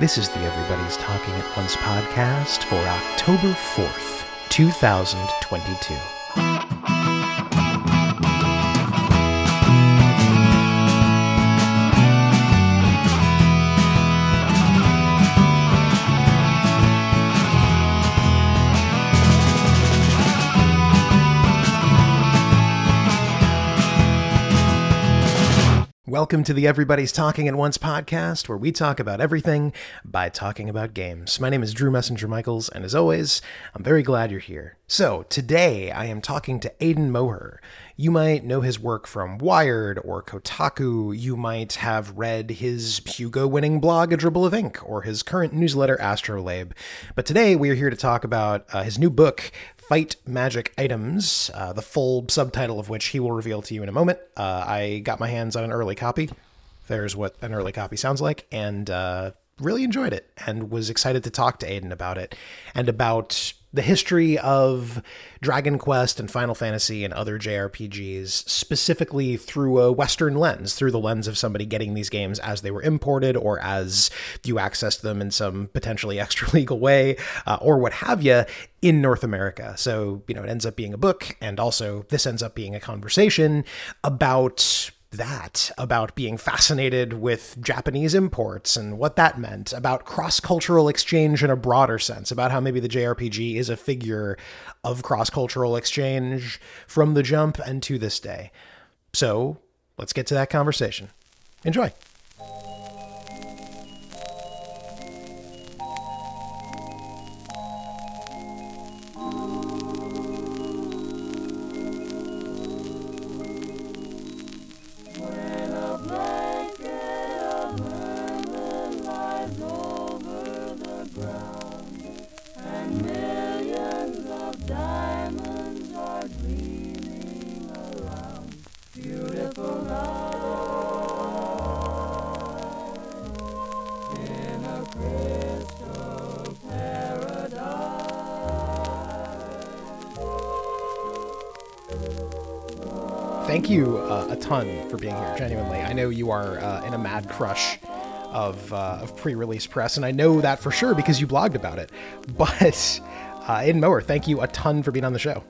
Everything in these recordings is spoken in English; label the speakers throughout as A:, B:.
A: This is the Everybody's Talking at Once podcast for October 4th, 2022. Welcome to the Everybody's Talking at Once podcast, where we talk about everything by talking about games. My name is Drew Messinger Michaels, and as always, I'm very glad you're here. So, today I am talking to Aidan Moher. You might know his work from Wired or Kotaku. You might have read his Hugo winning blog, A Dribble of Ink, or his current newsletter, Astrolabe. But today we are here to talk about uh, his new book, Fight Magic Items, uh, the full subtitle of which he will reveal to you in a moment. Uh, I got my hands on an early copy. There's what an early copy sounds like, and uh, really enjoyed it and was excited to talk to Aidan about it and about the history of Dragon Quest and Final Fantasy and other JRPGs, specifically through a Western lens, through the lens of somebody getting these games as they were imported or as you accessed them in some potentially extra legal way uh, or what have you in North America. So, you know, it ends up being a book, and also this ends up being a conversation about that about being fascinated with Japanese imports and what that meant, about cross cultural exchange in a broader sense, about how maybe the JRPG is a figure of cross cultural exchange from the jump and to this day. So let's get to that conversation. Enjoy. Thank you uh, a ton for being here, genuinely. I know you are uh, in a mad crush of, uh, of pre release press, and I know that for sure because you blogged about it. But uh, Aidan Moher, thank you a ton for being on the show.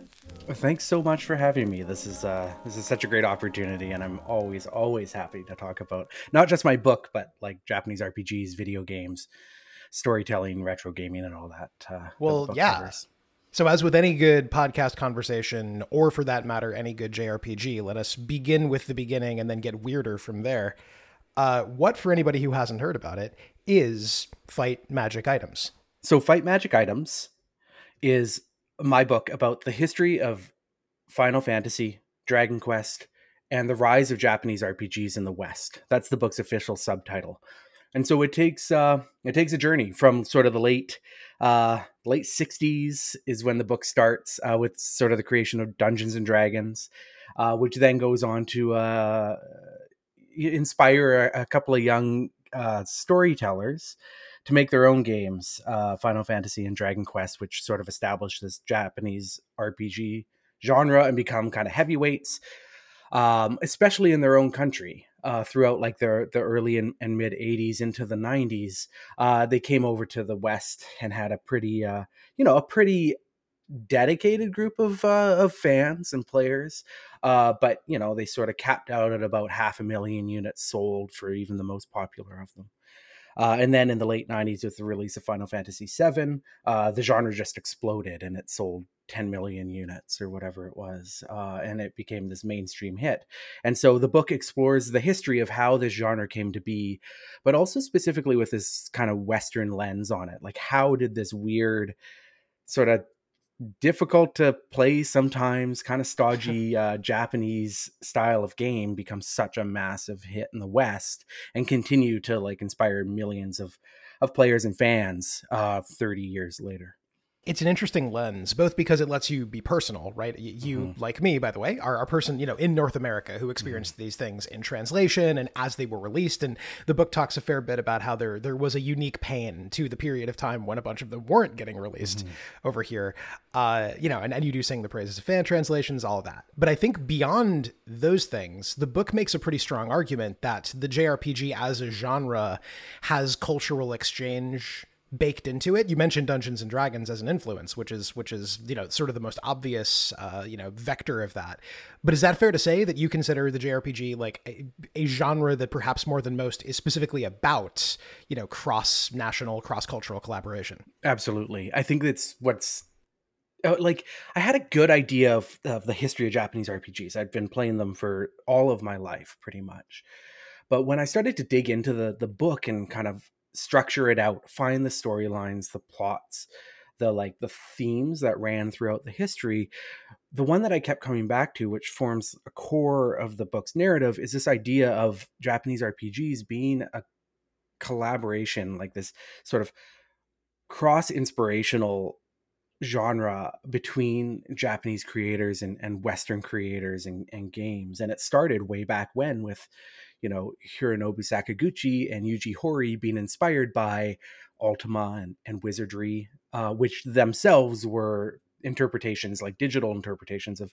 B: Thanks so much for having me. This is uh, this is such a great opportunity, and I'm always always happy to talk about not just my book, but like Japanese RPGs, video games, storytelling, retro gaming, and all that. Uh,
A: Well, yeah.
B: covers.
A: So, as with any good podcast conversation, or for that matter, any good JRPG, let us begin with the beginning and then get weirder from there. Uh, what, for anybody who hasn't heard about it, is Fight Magic Items?
B: So, Fight Magic Items is my book about the history of Final Fantasy, Dragon Quest, and the rise of Japanese RPGs in the West. That's the book's official subtitle. And so it takes uh, it takes a journey from sort of the late uh, late '60s is when the book starts uh, with sort of the creation of Dungeons and Dragons, uh, which then goes on to uh, inspire a, a couple of young uh, storytellers to make their own games, uh, Final Fantasy and Dragon Quest, which sort of established this Japanese RPG genre and become kind of heavyweights, um, especially in their own country. Uh, throughout like their the early and, and mid 80s into the 90s, uh, they came over to the West and had a pretty, uh, you know, a pretty dedicated group of uh, of fans and players. Uh, but you know, they sort of capped out at about half a million units sold for even the most popular of them. Uh, and then in the late 90s, with the release of Final Fantasy VII, uh, the genre just exploded and it sold 10 million units or whatever it was. Uh, and it became this mainstream hit. And so the book explores the history of how this genre came to be, but also specifically with this kind of Western lens on it. Like, how did this weird, sort of difficult to play sometimes kind of stodgy uh, japanese style of game becomes such a massive hit in the west and continue to like inspire millions of of players and fans uh 30 years later
A: it's an interesting lens, both because it lets you be personal, right? You,
B: Mm-hmm.
A: like me, by the way, are a person, you know, in North America who experienced
B: Mm-hmm.
A: these things in translation and as they were released. And the book talks a fair bit about how there there was a unique pain to the period of time when a bunch of them weren't getting released
B: Mm-hmm.
A: over here. Uh, you know, and, and you do sing the praises of fan translations, all of that. But I think beyond those things, the book makes a pretty strong argument that the JRPG as a genre has cultural exchange baked into it. You mentioned Dungeons and Dragons as an influence, which is which is you know sort of the most obvious uh, you know vector of that. But is that fair to say that you consider the JRPG like a, a genre that perhaps more than most is specifically about you know cross national, cross cultural collaboration?
B: Absolutely. I think that's what's uh, like I had a good idea of, of the history of Japanese RPGs. I'd been playing them for all of my life pretty much. But when I started to dig into the the book and kind of structure it out, find the storylines, the plots, the like the themes that ran throughout the history, the one that I kept coming back to which forms a core of the book's narrative is this idea of Japanese RPGs being a collaboration like this sort of cross inspirational genre between Japanese creators and, and Western creators and, and games. And it started way back when with, you know, Hironobu Sakaguchi and Yuji Horii being inspired by Ultima and, and Wizardry, uh, which themselves were interpretations, like digital interpretations of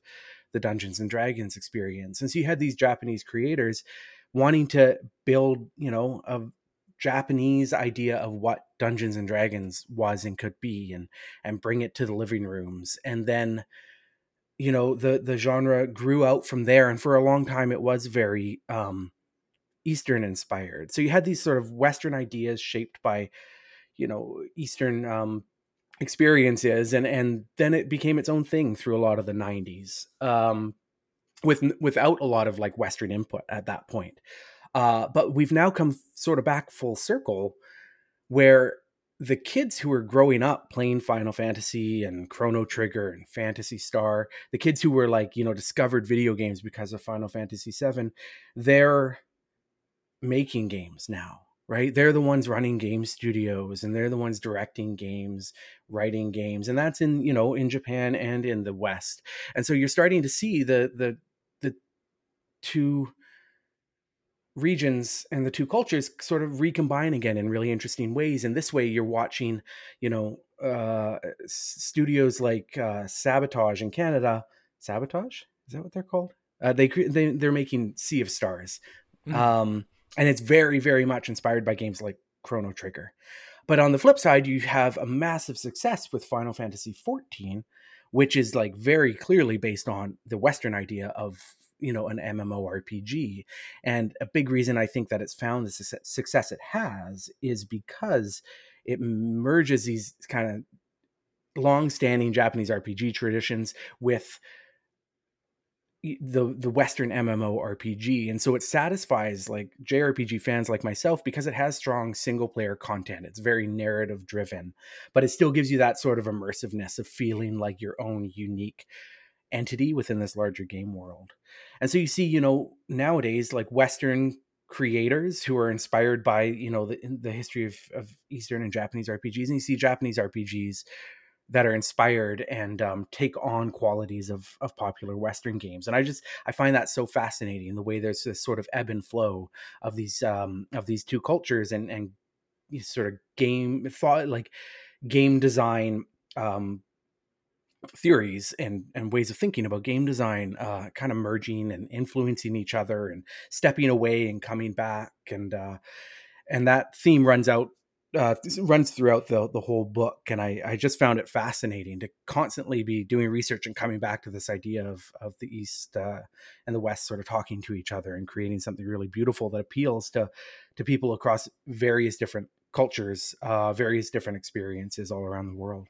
B: the Dungeons and Dragons experience. And so you had these Japanese creators wanting to build, you know, a Japanese idea of what Dungeons and Dragons was and could be and and bring it to the living rooms. And then you know, the the genre grew out from there and for a long time it was very um eastern inspired. So you had these sort of western ideas shaped by you know, eastern um experiences and and then it became its own thing through a lot of the 90s. Um with without a lot of like western input at that point. Uh, but we've now come sort of back full circle where the kids who were growing up playing Final Fantasy and Chrono Trigger and Phantasy Star, the kids who were like, you know, discovered video games because of Final Fantasy 7, they're making games now, right? They're the ones running game studios and they're the ones directing games, writing games, and that's in, you know, in Japan and in the West. And so you're starting to see the the the two regions and the two cultures sort of recombine again in really interesting ways and this way you're watching you know uh studios like uh sabotage in canada sabotage is that what they're called uh they they they're making sea of stars
A: Mhm.
B: um and it's very very much inspired by games like chrono trigger. But on the flip side you have a massive success with final fantasy 14 which is like very clearly based on the western idea of you know an mmorpg and a big reason I think that it's found the success- it has is because it merges these kind of long-standing Japanese RPG traditions with the the Western MMORPG, and so it satisfies like JRPG fans like myself because it has strong single-player content. It's very narrative-driven, but it still gives you that sort of immersiveness of feeling like your own unique entity within this larger game world. And so you see, you know, nowadays like Western creators who are inspired by, you know, the the history of, of Eastern and Japanese RPGs, and you see Japanese RPGs that are inspired and um, take on qualities of of popular Western games. And I just I find that so fascinating the way there's this sort of ebb and flow of these um, of these two cultures and and sort of game thought like game design um, theories and and ways of thinking about game design uh kind of merging and influencing each other and stepping away and coming back and uh and that theme runs out uh runs throughout the the whole book and i i just found it fascinating to constantly be doing research and coming back to this idea of of the east uh and the west sort of talking to each other and creating something really beautiful that appeals to to people across various different cultures uh various different experiences all around the world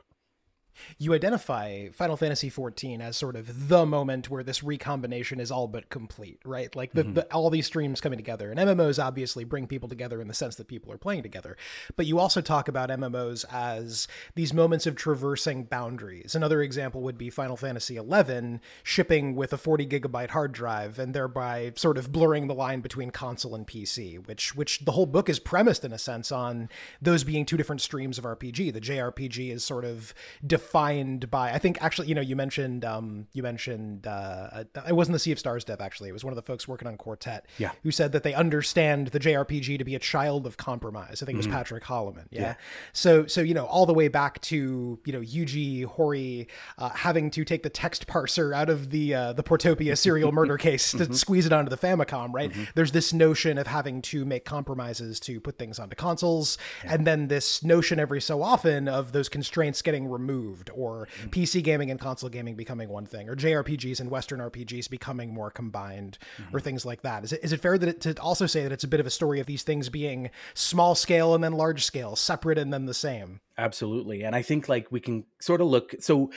A: you identify Final Fantasy XIV as sort of the moment where this recombination is all but complete, right? Like the, mhm. the, all these streams coming together. And MMOs obviously bring people together in the sense that people are playing together. But you also talk about MMOs as these moments of traversing boundaries. Another example would be Final Fantasy XI shipping with a 40 gigabyte hard drive and thereby sort of blurring the line between console and PC, which which the whole book is premised in a sense on those being two different streams of RPG. The JRPG is sort of defined defined by I think actually you know you mentioned um you mentioned uh it wasn't the Sea of Stars dev actually it was one of the folks working on Quartet
B: Yeah.
A: who said that they understand the JRPG to be a child of compromise I think it was Patrick Holleman yeah?
B: Mm-hmm. Yeah.
A: so so you know all the way back to you know Yuji Horii uh, having to take the text parser out of the uh, the Portopia serial murder case
B: Mm-hmm.
A: to squeeze it onto the Famicom right there's this notion of having to make compromises to put things onto consoles and then this notion every so often of those constraints getting removed or
B: Mm-hmm.
A: PC gaming and console gaming becoming one thing or JRPGs and Western RPGs becoming more combined
B: Mm-hmm.
A: or things like that. Is it, is it fair that it, to also say that it's a bit of a story of these things being small scale and then large scale, separate and then the same?
B: Absolutely. And I think like we can sort of look so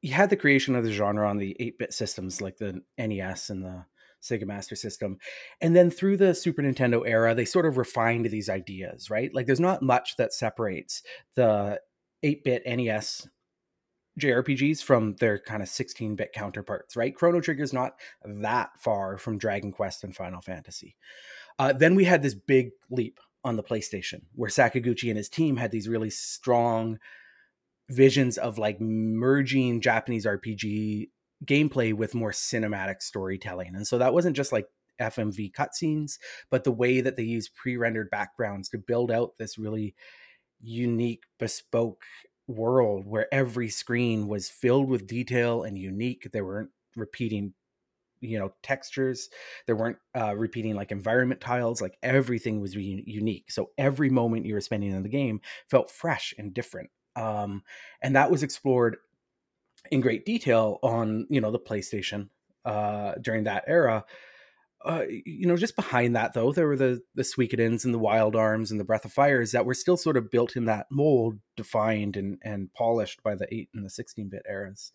B: you had the creation of the genre on the 8-bit systems like the NES and the Sega Master System. And then through the Super Nintendo era, they sort of refined these ideas, right? Like there's not much that separates the 8-bit NES JRPGs from their kind of 16-bit counterparts, right? Chrono Trigger is not that far from Dragon Quest and Final Fantasy. Uh, then we had this big leap on the PlayStation where Sakaguchi and his team had these really strong visions of like merging Japanese RPG gameplay with more cinematic storytelling. And so that wasn't just like FMV cutscenes, but the way that they use pre-rendered backgrounds to build out this really unique, bespoke world where every screen was filled with detail and unique. There weren't repeating, you know, textures. There weren't uh, repeating like environment tiles. Like everything was u- unique. So every moment you were spending in the game felt fresh and different. Um, and that was explored in great detail on you know the PlayStation uh, during that era. Uh, you know, just behind that though, there were the the Suikoden's and the Wild Arms and the Breath of Fires that were still sort of built in that mold, defined and and polished by the eight and the sixteen bit eras.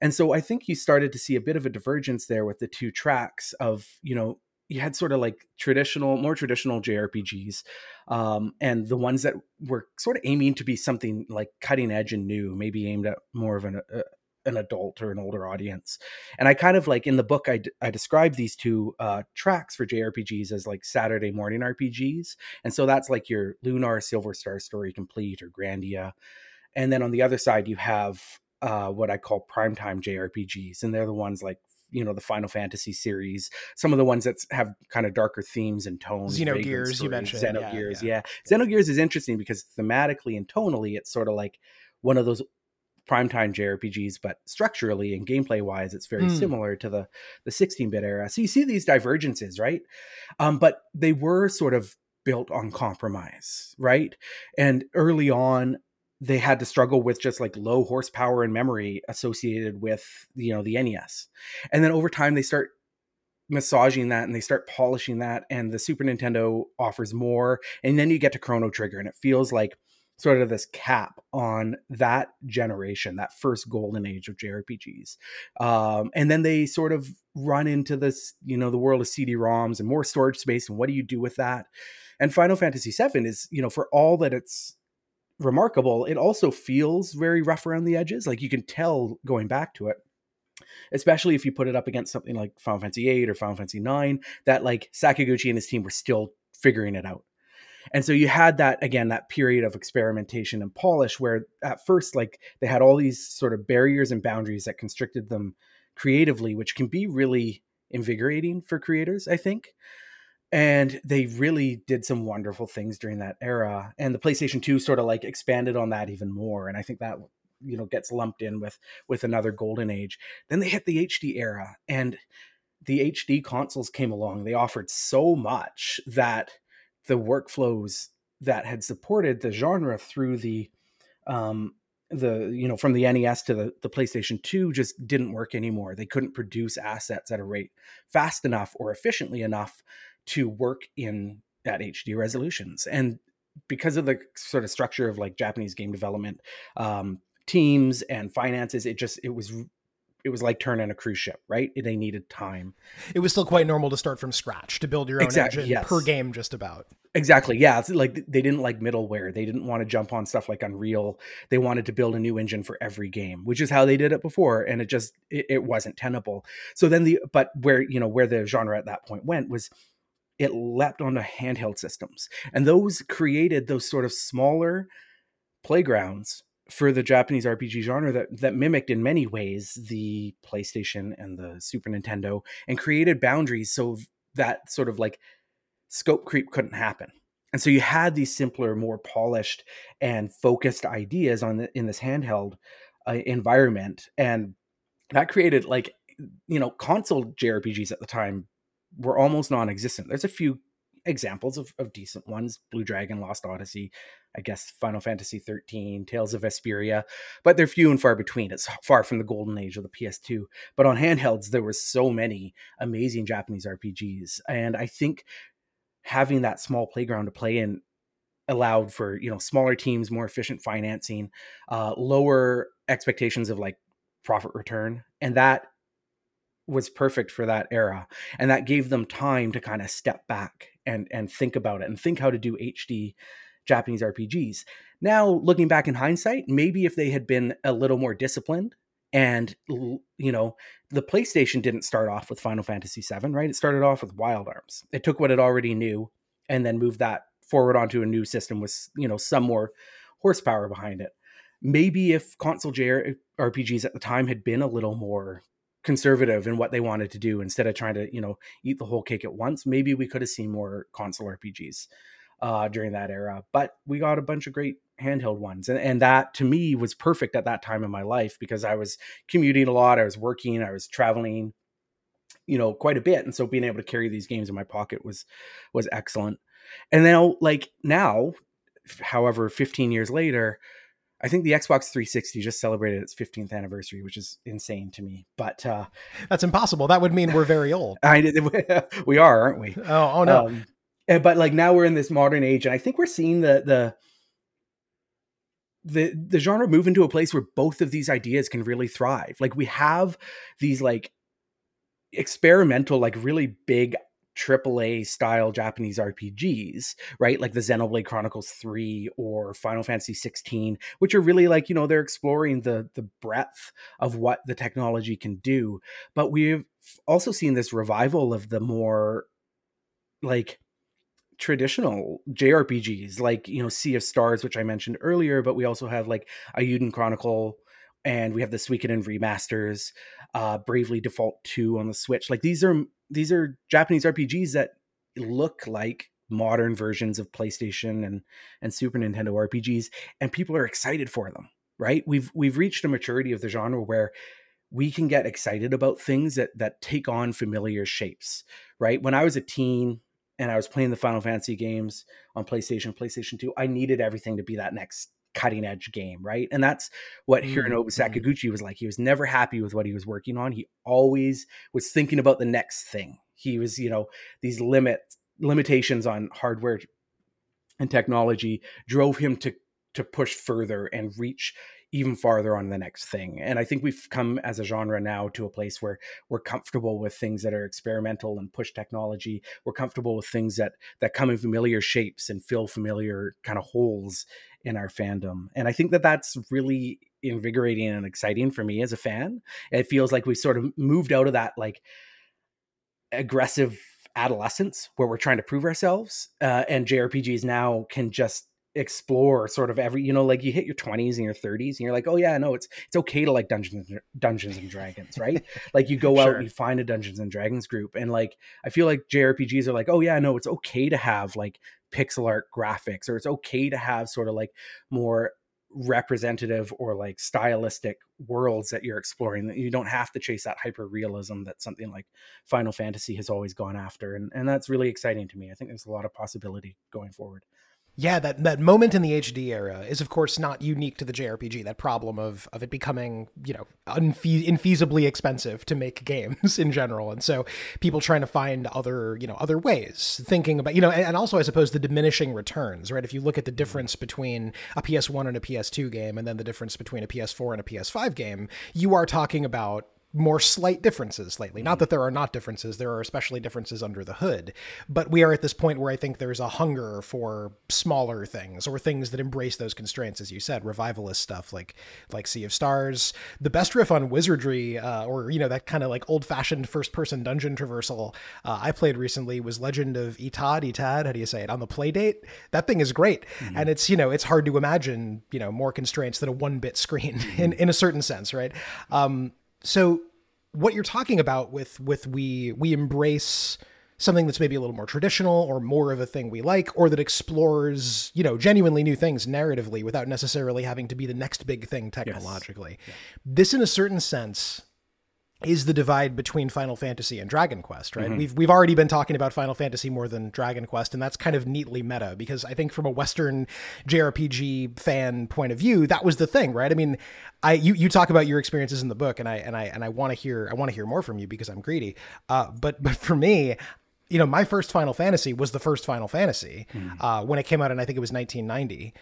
B: And so I think you started to see a bit of a divergence there with the two tracks of you know you had sort of like traditional, more traditional JRPGs, um, and the ones that were sort of aiming to be something like cutting edge and new, maybe aimed at more of an uh, an adult or an older audience. And I kind of like in the book, I, d- I describe these two uh, tracks for JRPGs as like Saturday morning RPGs. And so that's like your Lunar Silver Star Story Complete or Grandia. And then on the other side, you have uh, what I call primetime JRPGs. And they're the ones like, you know, the Final Fantasy series, some of the ones that have kind of darker themes and tones.
A: Xenogears, you mentioned, yeah,
B: Xenogears,
A: yeah.
B: yeah. Xenogears is interesting because thematically and tonally, it's sort of like one of those primetime JRPGs, but structurally and gameplay wise, it's very
A: Mm.
B: similar to the the 16-bit era. So you see these divergences, right? Um, but they were sort of built on compromise, right? And early on, they had to struggle with just like low horsepower and memory associated with you know the NES, and then over time they start massaging that and they start polishing that and the super nintendo offers more and then you get to chrono trigger and it feels like sort of this cap on that generation that first golden age of jrpgs um, and then they sort of run into this you know the world of cd-roms and more storage space and what do you do with that? And final fantasy VII is you know for all that it's remarkable it also feels very rough around the edges. Like you can tell going back to it especially if you put it up against something like Final Fantasy VIII or Final Fantasy IX, that like Sakaguchi and his team were still figuring it out. And so you had that again, that period of experimentation and polish where at first, like they had all these sort of barriers and boundaries that constricted them creatively, which can be really invigorating for creators, I think. And they really did some wonderful things during that era. And the PlayStation 2 sort of like expanded on that even more. And I think that you know gets lumped in with with another golden age then they hit the hd era and the hd consoles came along they offered so much that the workflows that had supported the genre through the um the you know from the nes to the, the playstation 2 just didn't work anymore. They couldn't produce assets at a rate fast enough or efficiently enough to work in at hd resolutions. And because of the sort of structure of like japanese game development um teams and finances it just it was it was like turning a cruise ship right? They needed time.
A: It was still quite normal to start from scratch to build your own
B: Exactly,
A: engine
B: yes.
A: per game, just about.
B: exactly yeah it's like they didn't like middleware. They didn't want to jump on stuff like unreal. They wanted to build a new engine for every game which is how they did it before and it just it, it wasn't tenable. So then the but where you know where the genre at that point went was it leapt onto handheld systems and those created those sort of smaller playgrounds for the Japanese RPG genre that that mimicked in many ways the PlayStation and the Super Nintendo and created boundaries so that sort of like scope creep couldn't happen. And so you had these simpler, more polished and focused ideas on the, in this handheld uh, environment, and that created like you know console JRPGs at the time were almost non-existent. There's a few examples of, of decent ones: Blue Dragon, Lost Odyssey, I guess Final Fantasy 13, Tales of Vesperia, but they're few and far between. It's far from the golden age of the PS2. But on handhelds, there were so many amazing Japanese RPGs, and I think having that small playground to play in allowed for you know smaller teams more efficient financing uh lower expectations of like profit return and that was perfect for that era and that gave them time to kind of step back and and think about it and think how to do hd japanese rpgs now looking back in hindsight maybe if they had been a little more disciplined and you know the playstation didn't start off with final fantasy 7 right? It started off with wild arms. It took what it already knew and then moved that forward onto a new system with you know some more horsepower behind it. Maybe if console jrpgs eh, at the time had been a little more conservative in what they wanted to do instead of trying to you know eat the whole cake at once maybe we could have seen more console rpgs uh, during that era but we got a bunch of great handheld ones and, and that to me was perfect at that time in my life because i was commuting a lot i was working i was traveling you know quite a bit and so being able to carry these games in my pocket was was excellent and then like now however 15 years later I think the Xbox 360 just celebrated its 15th anniversary, which is insane to me. But uh,
A: That's impossible. That would mean we're very old.
B: I we are, aren't we?
A: Oh, oh no.
B: Um, but like now we're in this modern age, and I think we're seeing the the the the genre move into a place where both of these ideas can really thrive. Like we have these like experimental, like really big AAA style Japanese RPGs, right? Like the Xenoblade Chronicles 3 or Final Fantasy 16, which are really like, you know, they're exploring the the breadth of what the technology can do. But we've also seen this revival of the more like traditional JRPGs, like, you know, Sea of Stars, which I mentioned earlier, but we also have like Eiyuden Chronicle and we have the Suikoden remasters, uh, Bravely Default 2 on the Switch. Like these are these are Japanese RPGs that look like modern versions of PlayStation and and Super Nintendo RPGs and people are excited for them, right? We've we've reached a maturity of the genre where we can get excited about things that that take on familiar shapes, right? When I was a teen and I was playing the Final Fantasy games on PlayStation, PlayStation 2, I needed everything to be that next cutting edge game, right? And that's what Hironobu
A: Mhm.
B: Sakaguchi was like. He was never happy with what he was working on. He always was thinking about the next thing. He was, you know, these limit limitations on hardware and technology drove him to to push further and reach even farther on the next thing. And I think we've come as a genre now to a place where we're comfortable with things that are experimental and push technology. We're comfortable with things that that come in familiar shapes and fill familiar kind of holes in our fandom. And I think that that's really invigorating and exciting for me as a fan. It feels like we sort of moved out of that like aggressive adolescence where we're trying to prove ourselves uh, and jrpgs now can just explore sort of every you know like you hit your 20s and your 30s and you're like oh yeah no it's it's okay to like dungeons dungeons and dragons right? Like you go out and you find a dungeons and dragons group and like i feel like jrpgs are like oh yeah no it's okay to have like pixel art graphics or it's okay to have sort of like more representative or like stylistic worlds that you're exploring that you don't have to chase that hyper realism that something like final fantasy has always gone after and, and that's really exciting to me. I think there's a lot of possibility going forward
A: Yeah, that that moment in the HD era is of course not unique to the JRPG. That problem of of it becoming you know unfe- infeasibly expensive to make games in general, and so people trying to find other you know other ways, thinking about you know, and, and also I suppose the diminishing returns, right? If you look at the mm-hmm. difference between a PS1 and a PS2 game, and then the difference between a PS4 and a PS5 game, you are talking about more slight differences slightly. Not that there are not differences, there are especially differences under the hood. But we are at this point where I think there's a hunger for smaller things or things that embrace those constraints, as you said, revivalist stuff like like Sea of Stars. The best riff on wizardry, uh, or you know that kind of like old fashioned first person dungeon traversal uh, I played recently was Legend of Etad. Etad, how do you say it? On the Playdate, that thing is great, and it's you know it's hard to imagine you know more constraints than a one bit screen in in a certain sense, right? Um, so what you're talking about with with we we embrace something that's maybe a little more traditional or more of a thing we like or that explores you know genuinely new things narratively without necessarily having to be the next big thing technologically. This in a certain sense is the divide between Final Fantasy and Dragon Quest, right? We've we've already been talking about Final Fantasy more than Dragon Quest, and that's kind of neatly meta because I think from a Western JRPG fan point of view, that was the thing, right? I mean, I you you talk about your experiences in the book, and I and I and I want to hear I want to hear more from you because I'm greedy. Uh, but but for me, you know, my first Final Fantasy was the first Final Fantasy uh, when it came out, and I think it was 1990.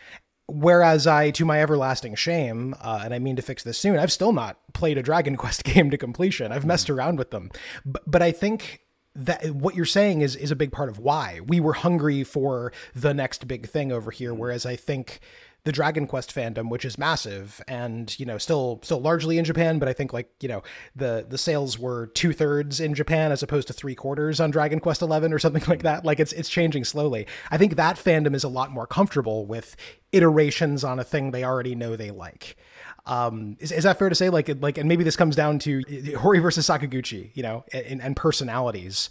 A: Whereas I, to my everlasting shame, uh, and I mean to fix this soon, I've still not played a Dragon Quest game to completion. I've messed around with them, but, but I think that what you're saying is is a big part of why we were hungry for the next big thing over here. Whereas I think the Dragon Quest fandom, which is massive and you know still still largely in Japan, but I think like you know the the sales were two thirds in Japan as opposed to three quarters on Dragon Quest Eleven or something like that. Like it's it's changing slowly. I think that fandom is a lot more comfortable with iterations on a thing they already know they like. Um, is, is that fair to say? Like, like, and maybe this comes down to Horii versus Sakaguchi, you know, and, and personalities.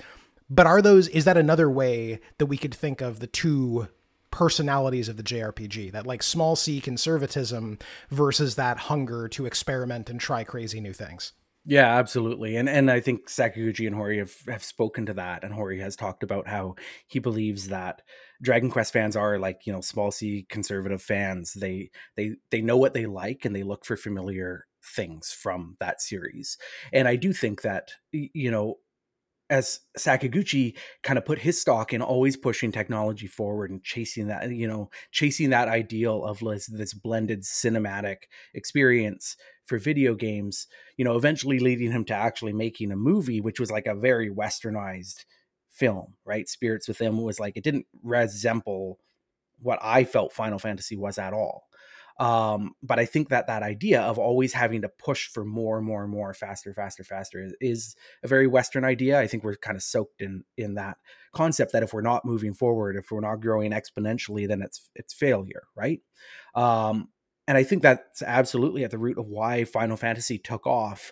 A: But are those? Is that another way that we could think of the two personalities of the JRPG? That like small c conservatism versus that hunger to experiment and try crazy new things.
B: Yeah, absolutely. And and I think Sakaguchi and Horii have, have spoken to that. And Horii has talked about how he believes that Dragon Quest fans are like, you know, small C conservative fans. They they they know what they like and they look for familiar things from that series. And I do think that you know, as Sakaguchi kind of put his stock in always pushing technology forward and chasing that, you know, chasing that ideal of this, this blended cinematic experience for video games, you know, eventually leading him to actually making a movie, which was like a very westernized film, right? Spirits Within was like, it didn't resemble what I felt Final Fantasy was at all. Um, but I think that that idea of always having to push for more and more and more, faster, faster, faster, is, is a very Western idea. I think we're kind of soaked in in that concept that if we're not moving forward, if we're not growing exponentially, then it's it's failure, right? Um, and I think that's absolutely at the root of why Final Fantasy took off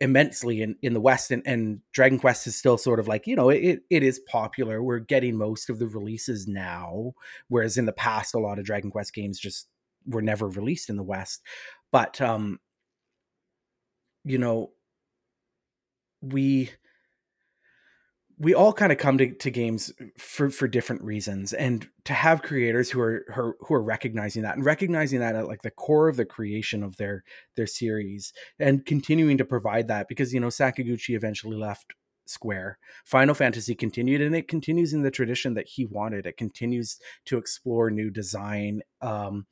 B: immensely in, in the West and, and Dragon Quest is still sort of like, you know, it, it is popular. We're getting most of the releases now, whereas in the past, a lot of Dragon Quest games just were never released in the West. But um, you know, we we all kind of come to, to games for for different reasons and to have creators who are, who are recognizing that and recognizing that at like the core of the creation of their their series and continuing to provide that because you know Sakaguchi eventually left Square. Final Fantasy continued and it continues in the tradition that he wanted. It continues to explore new design um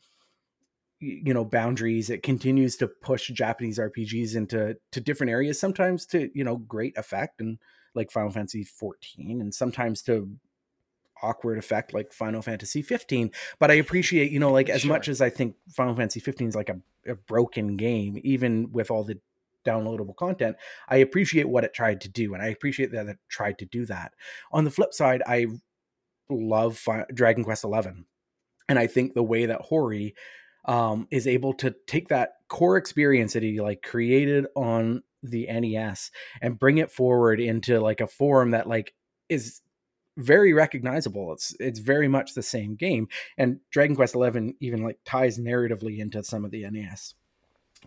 B: you know boundaries it continues to push japanese rpgs into to different areas sometimes to you know great effect and like final fantasy 14 and sometimes to awkward effect like final fantasy 15 but i appreciate you know like as
A: Sure.
B: much as i think final fantasy 15 is like a, a broken game even with all the downloadable content i appreciate what it tried to do and i appreciate that it tried to do that on the flip side i love Fi- dragon quest 11 and i think the way that Horii um, is able to take that core experience that he like created on the NES and bring it forward into like a form that like is very recognizable. It's it's very much the same game, and Dragon Quest Eleven even like ties narratively into some of the NES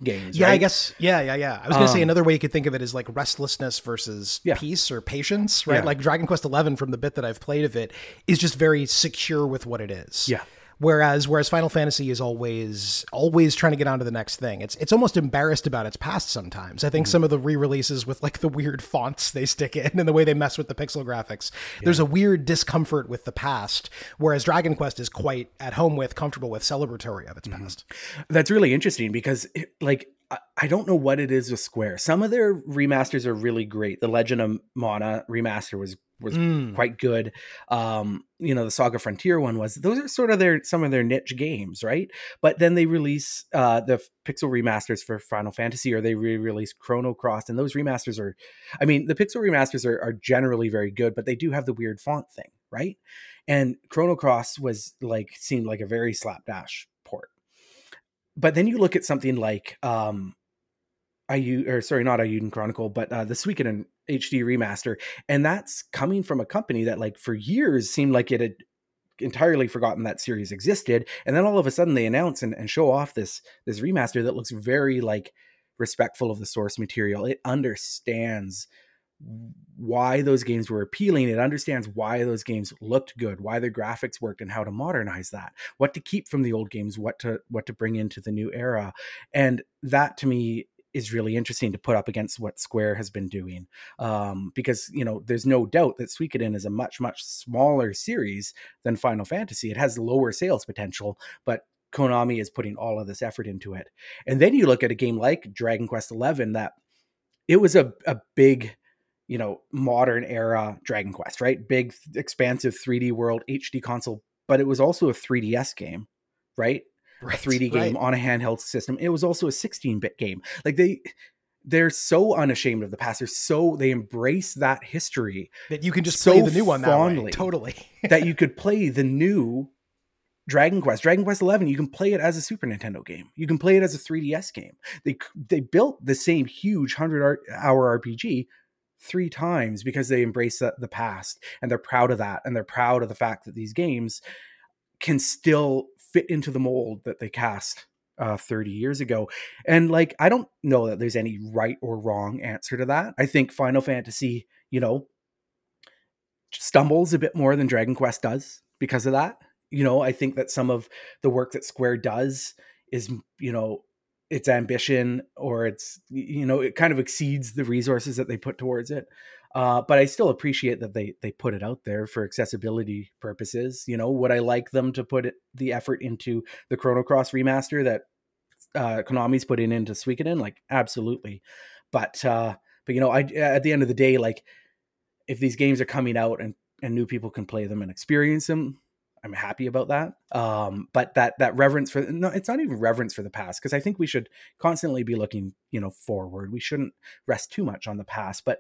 B: games.
A: Yeah, I guess. Yeah, yeah, yeah. I was gonna say
B: Um,
A: another way you could think of it is like restlessness versus
B: Yeah.
A: peace or patience, right?
B: Yeah.
A: Like Dragon Quest Eleven, from the bit that I've played of it, is just very secure with what it is.
B: Yeah.
A: Whereas, whereas Final Fantasy is always always trying to get on to the next thing. It's it's almost embarrassed about its past sometimes. I think
B: Mm-hmm.
A: some of the re-releases with like the weird fonts they stick in and the way they mess with the pixel graphics. There's a weird discomfort with the past. Whereas Dragon Quest is quite at home with, comfortable with, celebratory of its
B: Mm-hmm.
A: past.
B: That's really interesting because it- like I- I don't know what it is with Square. Some of their remasters are really great. The Legend of Mana remaster was was
A: Mm.
B: quite good. Um, you know, the Saga Frontier one was. Those are sort of their some of their niche games, right? But then they release uh, the pixel remasters for Final Fantasy, or they re-release Chrono Cross, and those remasters are. I mean, the pixel remasters are, are generally very good, but they do have the weird font thing, right? And Chrono Cross was like seemed like a very slapdash. But then you look at something like um, IU or sorry, not Eiyuden Chronicle, but uh, the Suikoden HD remaster, and that's coming from a company that like for years seemed like it had entirely forgotten that series existed, and then all of a sudden they announce and, and show off this this remaster that looks very like respectful of the source material. It understands why those games were appealing. It understands why those games looked good, why the graphics worked, and how to modernize that. What to keep from the old games, what to what to bring into the new era, and that to me is really interesting to put up against what Square has been doing. Um, because you know, there's no doubt that Suikoden is a much much smaller series than Final Fantasy. It has lower sales potential, but Konami is putting all of this effort into it. And then you look at a game like Dragon Quest XI that it was a, a big you know modern era dragon quest right big expansive 3d world hd console but it was also a 3ds game right
A: Right,
B: a 3d game
A: right.
B: on a handheld system it was also a 16-bit game like they they're so unashamed of the past they're so they embrace that history
A: that you can just
B: so
A: play the new one that way.
B: fondly.
A: Totally.
B: that you could play the new Dragon Quest, Dragon Quest 11, you can play it as a Super Nintendo game. You can play it as a 3DS game. They they built the same huge 100 hour RPG three times because they embrace the, the past and they're proud of that and they're proud of the fact that these games can still fit into the mold that they cast uh, 30 years ago. And like, I don't know that there's any right or wrong answer to that. I think Final Fantasy, you know, stumbles a bit more than Dragon Quest does because of that. You know, I think that some of the work that Square does is, you know, its ambition or its, you know, it kind of exceeds the resources that they put towards it. Uh, but I still appreciate that they they put it out there for accessibility purposes. You know, would I like them to put the effort into the Chrono Cross remaster that uh, Konami's putting into Suikoden? Like, absolutely. But uh, but you know, I at the end of the day, like if these games are coming out and and new people can play them and experience them, I'm happy about that. Um, but that that reverence for no, it's not even reverence for the past because I think we should constantly be looking, you know, forward. We shouldn't rest too much on the past, but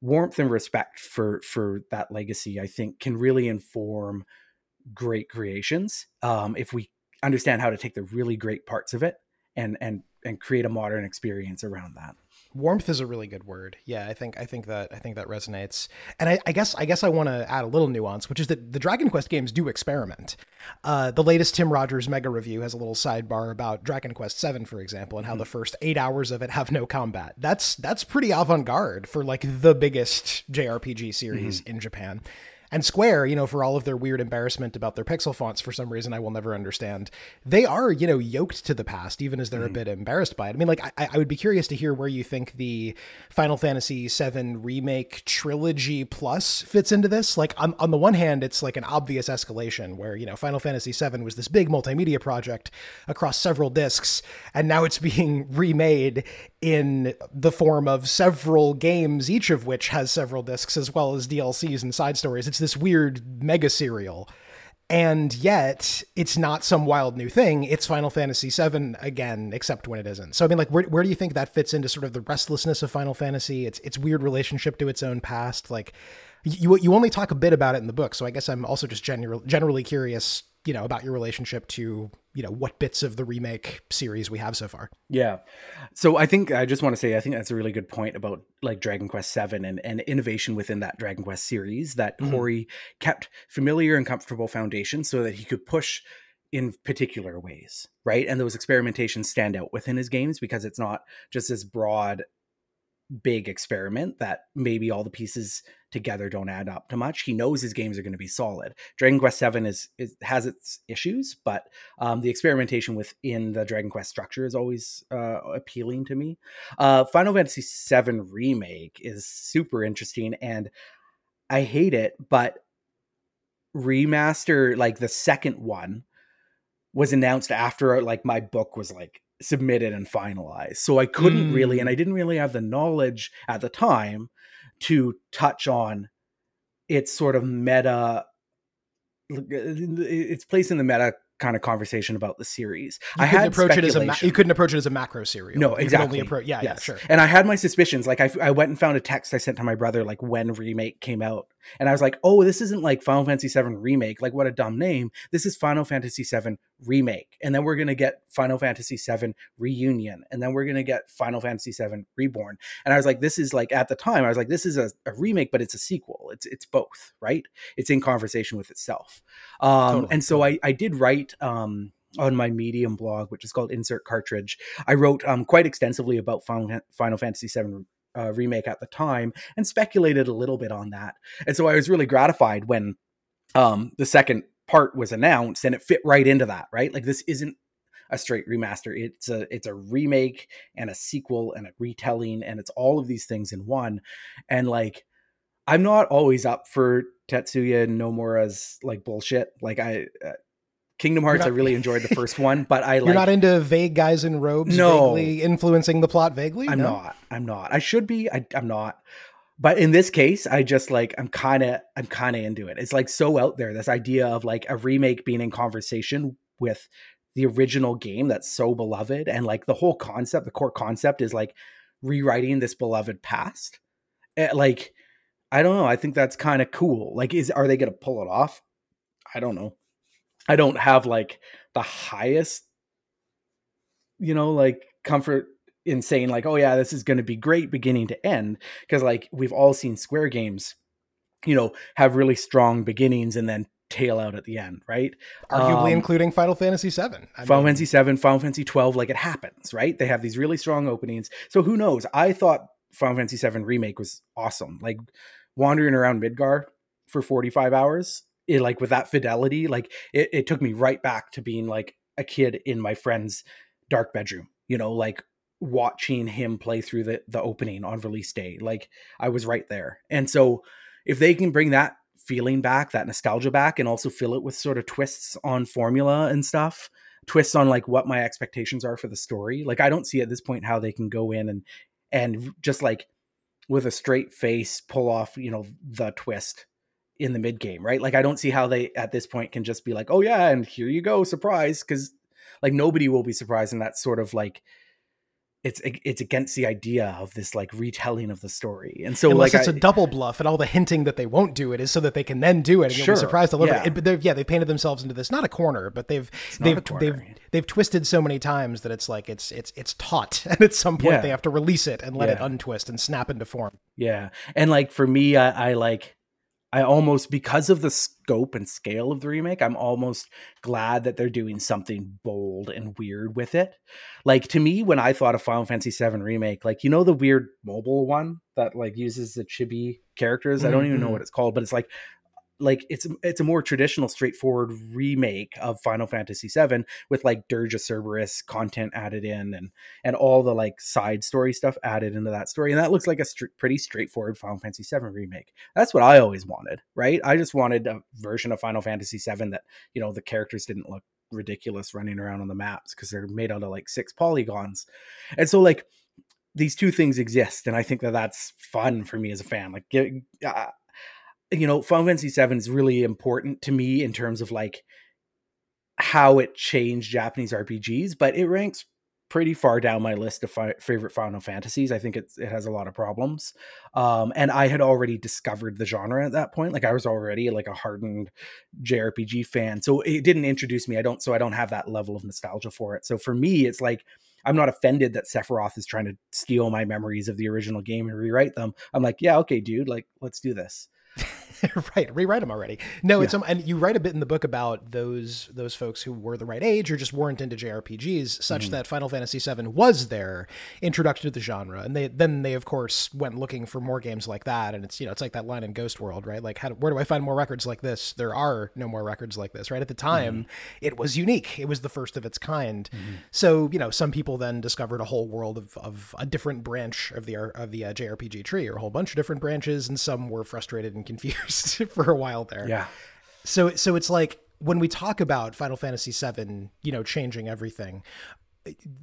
B: warmth and respect for for that legacy, I think, can really inform great creations. Um, if we understand how to take the really great parts of it and and and create a modern experience around that.
A: Warmth is a really good word. Yeah i think i think that i think that resonates. And i, I guess i guess i want to add a little nuance which is that the dragon quest games do experiment. Uh, the latest tim rogers mega review has a little sidebar about dragon quest 7 for example and how the first eight hours of it have no combat. That's that's pretty avant-garde for like the biggest jrpg series in japan and Square, you know, for all of their weird embarrassment about their pixel fonts for some reason I will never understand, they are, you know, yoked to the past, even as they're a hmm. bit embarrassed by it. I mean, like, I, I would be curious to hear where you think the Final Fantasy VII Remake Trilogy Plus fits into this. Like, on, on the one hand, it's like an obvious escalation where, you know, Final Fantasy VII was this big multimedia project across several discs, and now it's being remade in the form of several games, each of which has several discs as well as DLCs and side stories. It's this weird mega serial. And yet, it's not some wild new thing. It's Final Fantasy VII again, except when it isn't. So, I mean, like, where, where do you think that fits into sort of the restlessness of Final Fantasy? Its its weird relationship to its own past. Like, you you only talk a bit about it in the book, so I guess I'm also just general, generally curious, you know, about your relationship to you know what bits of the remake series we have so far.
B: Yeah. So I think I just want to say I think that's a really good point about like Dragon Quest 7 and, and innovation within that Dragon Quest series that
A: Mhm.
B: Horii kept familiar and comfortable foundations so that he could push in particular ways, right? And those experimentations stand out within his games because it's not just this broad big experiment that maybe all the pieces together don't add up to much. He knows his games are going to be solid. Dragon Quest 7 is, is has its issues, but um, the experimentation within the Dragon Quest structure is always uh, appealing to me. Uh, Final Fantasy VII Remake is super interesting, and I hate it, but remaster, like the second one, was announced after like my book was like submitted and finalized. So I couldn't really, and mm. I didn't really have the knowledge at the time to touch on its sort of meta, uh, its place in the meta kind of conversation about the series.
A: You
B: I
A: couldn't
B: had
A: approach it as a ma- you couldn't approach it as a macro series.
B: No, exactly.
A: Appro- yeah, yeah, sure.
B: And I had my suspicions. Like I, I went and found a text I sent to my brother, like when remake came out, and I was like, "Oh, this isn't like Final Fantasy VII remake. Like what a dumb name. This is Final Fantasy VII remake, and then we're gonna get Final Fantasy VII reunion, and then we're gonna get Final Fantasy VII reborn." And I was like, "This is like at the time, I was like, this is a, a remake, but it's a sequel. It's it's both, right? It's in conversation with itself." Um,
A: Totally,
B: and so I I did write um on my Medium blog, which is called Insert Cartridge. I wrote um, quite extensively about Final, Final Fantasy VII uh, remake at the time and speculated a little bit on that. And so I was really gratified when um, the second part was announced and it fit right into that. Right, like this isn't a straight remaster. It's a it's a remake and a sequel and a retelling and it's all of these things in one. And like I'm not always up for Tetsuya Nomura's like bullshit. Like I uh, Kingdom Hearts,
A: not-
B: I really enjoyed the first one, but I like, You're
A: not into vague guys in robes
B: No.
A: vaguely influencing the plot vaguely?
B: I'm
A: No?
B: not. I'm not. I should be. I, I'm not. But in this case, I just like I'm kind of I'm kind of into it. It's like so out there. This idea of like a remake being in conversation with the original game that's so beloved, and like the whole concept, the core concept is like rewriting this beloved past. Eh, like I don't know. I think that's kind of cool. Like, is are they gonna pull it off? I don't know. I don't have like the highest, you know, like comfort in saying like, oh yeah, this is going to be great beginning to end because like we've all seen Square games, you know, have really strong beginnings and then tail out at the end, right?
A: Arguably
B: Um,
A: including Final Fantasy VII. I
B: Final
A: mean,
B: Fantasy 7, Final Fantasy 12, like it happens, right? They have these really strong openings. So who knows? I thought Final Fantasy 7 remake was awesome. Like wandering around Midgar for 45 hours, it like with that fidelity, like it, it took me right back to being like a kid in my friend's dark bedroom, you know, like watching him play through the the opening on release day. Like I was right there. And so if they can bring that feeling back, that nostalgia back, and also fill it with sort of twists on formula and stuff, twists on like what my expectations are for the story. Like I don't see at this point how they can go in and and just like with a straight face pull off, you know, the twist in the mid game, right? Like I don't see how they at this point can just be like, "Oh yeah, and here you go, surprise," cuz like nobody will be surprised and that's sort of like it's it's against the idea of this like retelling of the story. And so
A: Unless
B: like
A: it's
B: I-
A: a double bluff, and all the hinting that they won't do it is so that they can then do it, and you'll be surprised a little
B: yeah.
A: bit. But yeah, they painted themselves into this not a corner, but they've they've
B: corner.
A: they've they've twisted so many times that it's like it's it's it's taut, and at some point
B: Yeah.
A: they have to release it and let it untwist and snap into form.
B: Yeah. And like for me, I, I like I almost because of the scope and scale of the remake, I'm almost glad that they're doing something bold and weird with it. Like to me, when I thought of Final Fantasy VII remake, like you know the weird mobile one that like uses the chibi characters. I don't even know
A: Mhm.
B: what it's called, but it's like like it's it's a more traditional, straightforward remake of Final Fantasy VII with like Dirge of Cerberus content added in and and all the like side story stuff added into that story. And that looks like a pretty straightforward Final Fantasy VII remake. That's what I always wanted, right? I just wanted a version of Final Fantasy VII that, you know, the characters didn't look ridiculous running around on the maps because they're made out of like six polygons. And so, like, these two things exist. And I think that that's fun for me as a fan. Like, you know, Final Fantasy VII is really important to me in terms of like how it changed Japanese RPGs, but it ranks pretty far down my list of fi- favorite Final Fantasies. I think it's, it has a lot of problems. Um, and I had already discovered the genre at that point. Like I was already like a hardened JRPG fan. So it didn't introduce me. I don't, so I don't have that level of nostalgia for it. So for me, it's like, I'm not offended that Sephiroth is trying to steal my memories of the original game and rewrite them. I'm like, yeah, okay, dude, like, let's do this.
A: right, rewrite them already. No, it's um, and you write a bit in the book about those those folks who were the right age or just weren't into JRPGs, such that Final Fantasy VII was their introduction to the genre, and they then they of course went looking for more games like that, and it's you know it's like that line in Ghost World, right? Like, how, where do I find more records like this? There are no more records like this, right? At the time, it was unique. It was the first of its kind. So you know, some people then discovered a whole world of, of a different branch of the of the uh, JRPG tree, or a whole bunch of different branches, and some were frustrated and confused for a while there.
B: Yeah.
A: So so it's like when we talk about Final Fantasy VII, you know, changing everything.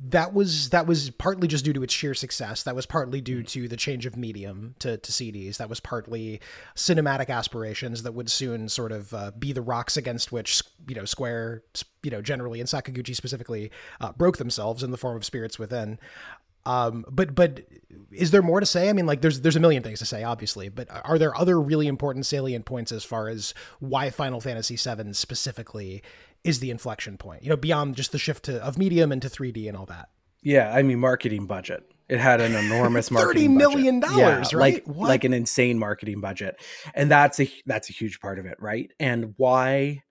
A: that was that was partly just due to its sheer success. That was partly
B: Mm.
A: due to the change of medium to, to CDs. That was partly cinematic aspirations that would soon sort of uh, be the rocks against which you know Square, you know, generally and Sakaguchi specifically, uh, broke themselves in the form of Spirits Within. Um, but but is there more to say? I mean, like there's there's a million things to say, obviously, but are there other really important salient points as far as why Final Fantasy VII specifically is the inflection point? You know, beyond just the shift to of medium into 3D and all that.
B: Yeah, I mean marketing budget. It had an enormous
A: $30
B: marketing
A: million
B: budget.
A: dollars, right?
B: Like
A: What?
B: like an insane marketing budget. And that's a that's a huge part of it, right? And why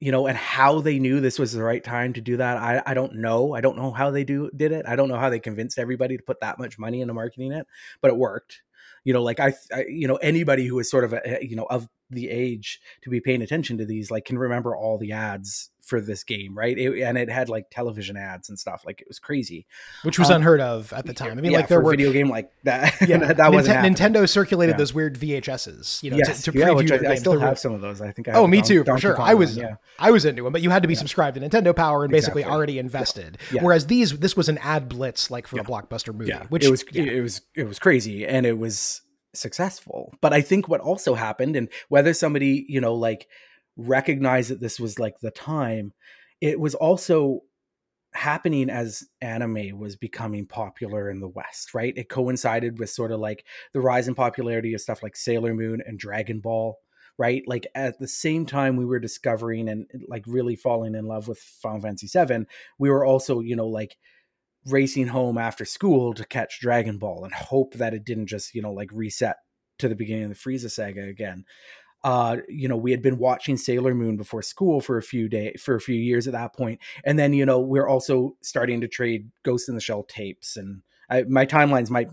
B: you know, and how they knew this was the right time to do that, I, I don't know. I don't know how they do did it. I don't know how they convinced everybody to put that much money into marketing it, but it worked. You know, like I, I you know, anybody who is sort of a, you know of the age to be paying attention to these, like, can remember all the ads for this game, right? It, and it had like television ads and stuff. Like it was crazy.
A: which was
B: Um,
A: unheard of at the time. I mean,
B: Yeah,
A: like there
B: for a
A: were
B: video game like that.
A: yeah,
B: that, that wasn't
A: Nintendo circulated
B: Yeah.
A: those weird VHSs, you know,
B: yes,
A: to, to
B: yeah,
A: preview
B: which I, I still have some of those. I think. I
A: Oh, me
B: Don-
A: too, for sure. I was
B: one, yeah.
A: I was into them, but you had to be subscribed to Nintendo Power and basically
B: Exactly.
A: already invested. Whereas these, this was an ad blitz, like for a blockbuster movie, which
B: it was it was it was crazy and it was successful. But I think what also happened, and whether somebody you know like recognized that this was like the time, it was also happening as anime was becoming popular in the West, right? It coincided with sort of like the rise in popularity of stuff like Sailor Moon and Dragon Ball, right? Like at the same time we were discovering and like really falling in love with Final Fantasy VII, we were also, you know, like racing home after school to catch Dragon Ball and hope that it didn't just, you know, like reset to the beginning of the Frieza saga again. Uh, you know, we had been watching Sailor Moon before school for a few days, for a few years at that point, and then you know we're also starting to trade Ghost in the Shell tapes, and I, my timelines might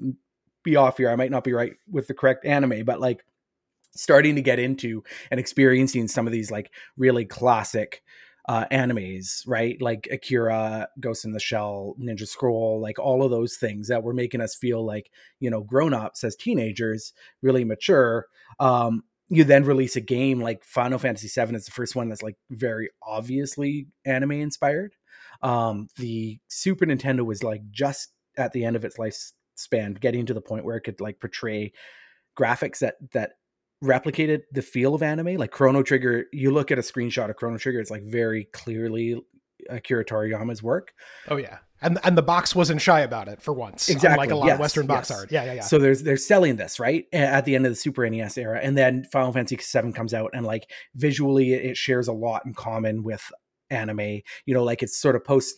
B: be off here. I might not be right with the correct anime, but like starting to get into and experiencing some of these like really classic uh animes right like akira ghost in the shell ninja scroll like all of those things that were making us feel like you know grown-ups as teenagers really mature um you then release a game like final fantasy VII is the first one that's like very obviously anime inspired. Um the super nintendo was like just at the end of its lifespan getting to the point where it could like portray graphics that that replicated the feel of anime. Like chrono trigger you look at a screenshot of chrono trigger it's like very clearly akira toriyama's work
A: oh yeah, and and the box wasn't shy about it for once.
B: Exactly,
A: like a lot
B: yes,
A: of Western box
B: yes.
A: art. Yeah, yeah, yeah.
B: so there's they're selling this right at the end of the super nes era and then final fantasy VII comes out and like visually it, shares a lot in common with anime you know like it's sort of post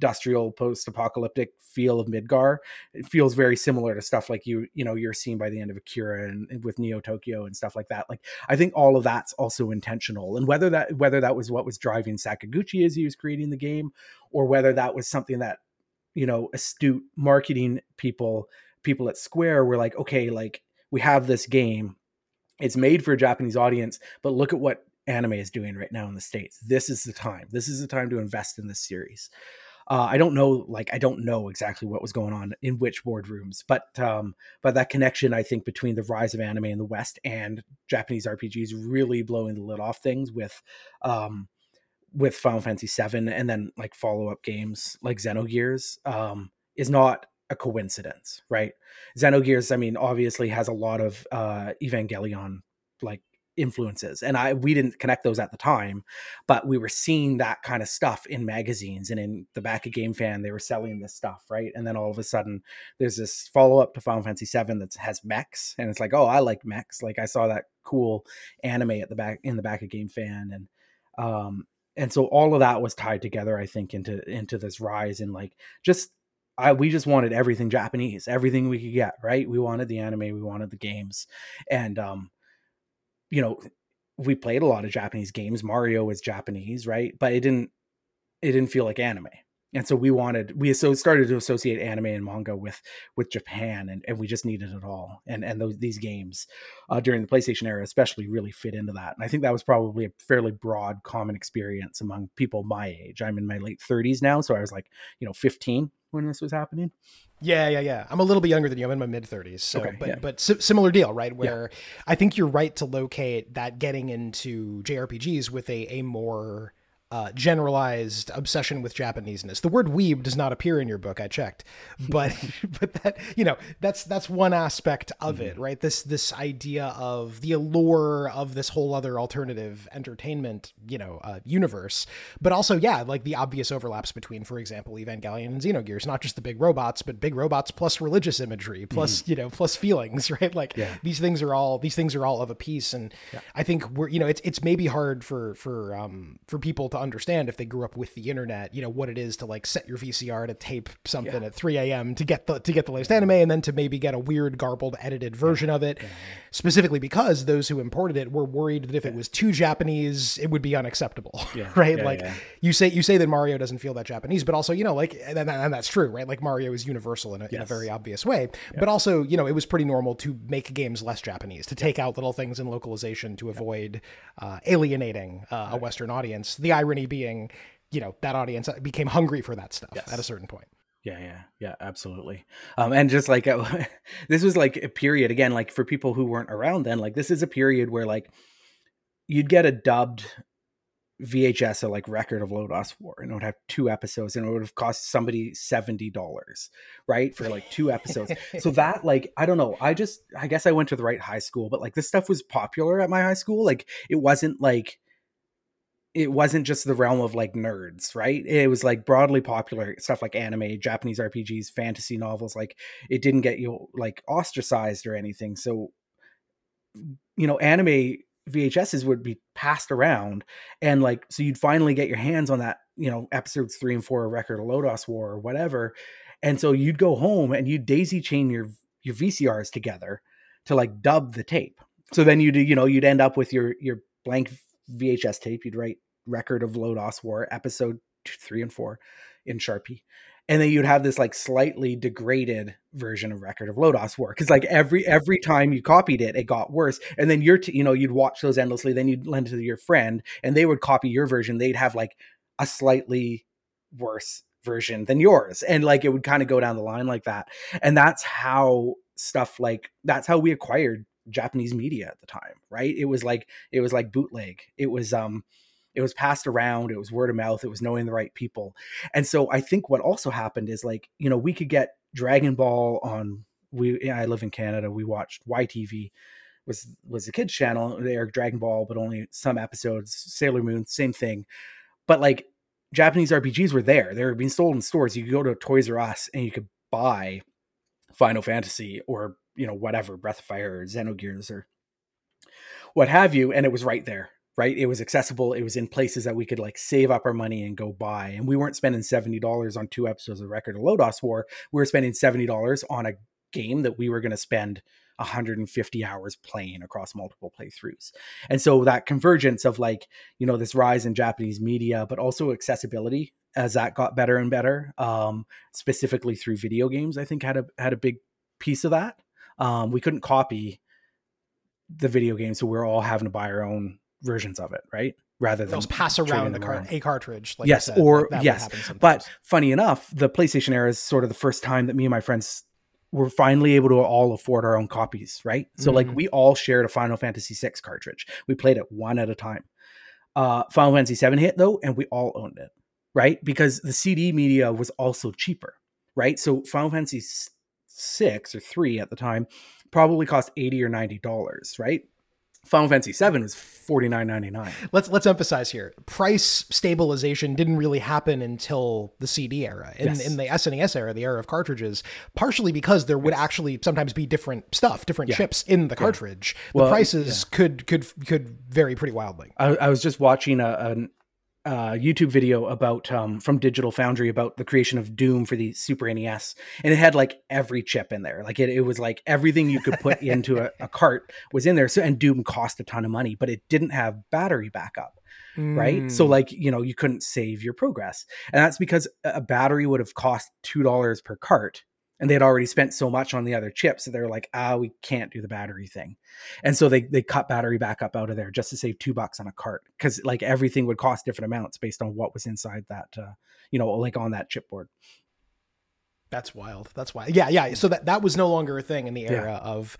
B: industrial post apocalyptic feel of midgar it feels very similar to stuff like you you know you're seeing by the end of akira and, and with neo tokyo and stuff like that like i think all of that's also intentional and whether that whether that was what was driving sakaguchi as he was creating the game or whether that was something that you know astute marketing people people at square were like okay like we have this game it's made for a japanese audience but look at what anime is doing right now in the states. This is the time. This is the time to invest in this series uh, i don't know like i don't know exactly what was going on in which boardrooms but um but that connection i think between the rise of anime in the west and japanese rpgs really blowing the lid off things with um with Final Fantasy VII and then like follow up games like Xenogears um, is not a coincidence, right? Xenogears, I mean, obviously has a lot of uh, Evangelion like influences, and I we didn't connect those at the time, but we were seeing that kind of stuff in magazines and in the back of Game Fan. They were selling this stuff, right? And then all of a sudden, there's this follow up to Final Fantasy VII that has mechs, and it's like, oh, I like mechs. Like I saw that cool anime at the back in the back of Game Fan, and um, and so all of that was tied together i think into into this rise and like just I, we just wanted everything japanese everything we could get right we wanted the anime we wanted the games and um you know we played a lot of japanese games. Mario was japanese right? But it didn't it didn't feel like anime. And so we wanted we so started to associate anime and manga with with japan and, and we just needed it all. And and those these games uh, during the playstation era especially really fit into that. And i think that was probably a fairly broad common experience among people my age. I'm in my late 30s now so i was like you know 15 when this was happening
A: Yeah, yeah, yeah. I'm a little bit younger than you. I'm in my mid 30s. So,
B: Okay,
A: but
B: yeah.
A: but si- similar deal, right? Where I think you're right to locate that getting into JRPGs with a a more uh, generalized obsession with Japaneseness. The word weeb does not appear in your book. I checked, but but that you know that's that's one aspect of it, right? This this idea of the allure of this whole other alternative entertainment, you know, uh, universe, but also yeah, like the obvious overlaps between, for example, Evangelion and Xenogears. Not just the big robots, but big robots plus religious imagery, plus you know, plus feelings, right? Like
B: Yeah.
A: these things are all these things are all of a piece, and I think we're you know it's it's maybe hard for for um for people to understand if they grew up with the internet, you know what it is to like set your VCR to tape something at 3 a.m. to get the to get the latest anime, and then to maybe get a weird garbled edited version of it, specifically because those who imported it were worried that if it was too Japanese, it would be unacceptable,
B: Yeah.
A: right?
B: Yeah,
A: like
B: yeah.
A: you say you say that Mario doesn't feel that Japanese, but also you know like and, and- that's true, right? Like Mario is universal in a, in a very obvious way, but also you know it was pretty normal to make games less Japanese, to take out little things in localization to avoid uh, alienating uh, a Western audience. The irony being, you know, that audience became hungry for that stuff
B: Yes.
A: at a certain point.
B: Yeah, yeah, yeah, absolutely. Um, and just like uh, this was like a period again, like for people who weren't around then, like this is a period where like you'd get a dubbed VHS, a like record of Lodoss War, and it would have two episodes, and it would have cost somebody seventy dollars, right, for like two episodes. so that like I don't know, I just I guess I went to the right high school, but like this stuff was popular at my high school. Like it wasn't like it wasn't just the realm of like nerds, right? It was like broadly popular stuff like anime, Japanese RPGs, fantasy novels. Like it didn't get you like ostracized or anything. So, you know, anime VHSs would be passed around, and like so you'd finally get your hands on that, you know, episodes three and four of Record of Lodoss War or whatever. And so you'd go home and you'd daisy chain your your VCRs together to like dub the tape. So then you'd you know you'd end up with your your blank VHS tape. You'd write record of Lodoss War episode two, three and four in Sharpie, and then you'd have this like slightly degraded version of record of Lodoss War because like every every time you copied it, it got worse. And then you're t- you know you'd watch those endlessly. Then you'd lend it to your friend, and they would copy your version. They'd have like a slightly worse version than yours and like it would kind of go down the line like that and that's how stuff like that's how we acquired japanese media at the time right it was like it was like bootleg it was um it was passed around it was word of mouth it was knowing the right people and so i think what also happened is like you know we could get dragon ball on we i live in canada we watched ytv was was a kids channel they aired dragon ball but only some episodes sailor moon same thing but like Japanese RPGs were there. They were being sold in stores. You could go to Toys R Us and you could buy Final Fantasy or you know whatever Breath of Fire or Xenogears or what have you, and it was right there. Right, it was accessible. It was in places that we could like save up our money and go buy. And we weren't spending seventy dollars on two episodes of Record of Lodoss War. We were spending seventy dollars on a game that we were going to spend 150 hours playing across multiple playthroughs. And so that convergence of like, you know, this rise in Japanese media, but also accessibility as that got better and better, um, specifically through video games, I think had a had a big piece of that. Um, we couldn't copy the video game, so we are all having to buy our own versions of it, right? Rather than
A: pass around the car- a cartridge. Like
B: Yes,
A: said.
B: or-
A: Like,
B: yes. But funny enough, the PlayStation era is sort of the first time that me and my friends were finally able to all afford our own copies, right? So like
A: Mhm.
B: we all shared a Final Fantasy VI cartridge. We played it one at a time. Uh, Final Fantasy VII hit though, and we all owned it, right? Because the CD media was also cheaper, right? So Final Fantasy six or three at the time probably cost eighty or ninety dollars, right? Final Fantasy VII was forty nine ninety nine.
A: let's let's emphasize here. Price stabilization didn't really happen until the cd era. In,
B: Yes.
A: in the snes era the era of cartridges partially because there would actually sometimes be different stuff different
B: Yeah.
A: chips in the cartridge.
B: Well,
A: the prices could could could vary pretty wildly.
B: I, I was just watching a, an uh, YouTube video about um, from Digital Foundry about the creation of Doom for the Super NES, and it had like every chip in there. Like it, it was like everything you could put into a, a cart was in there. So and Doom cost a ton of money, but it didn't have battery backup right? So
A: Mm.
B: like, you know, you couldn't save your progress. And that's because a a battery would have cost $2 per cart and they had already spent so much on the other chips that they were like, "Ah, we can't do the battery thing." And so they they cut battery backup out of there just to save 2 bucks on a cart cuz like everything would cost different amounts based on what was inside that uh, you know, like on that chipboard.
A: That's wild. That's wild. Yeah, yeah. So that that was no longer a thing in the
B: Yeah.
A: era of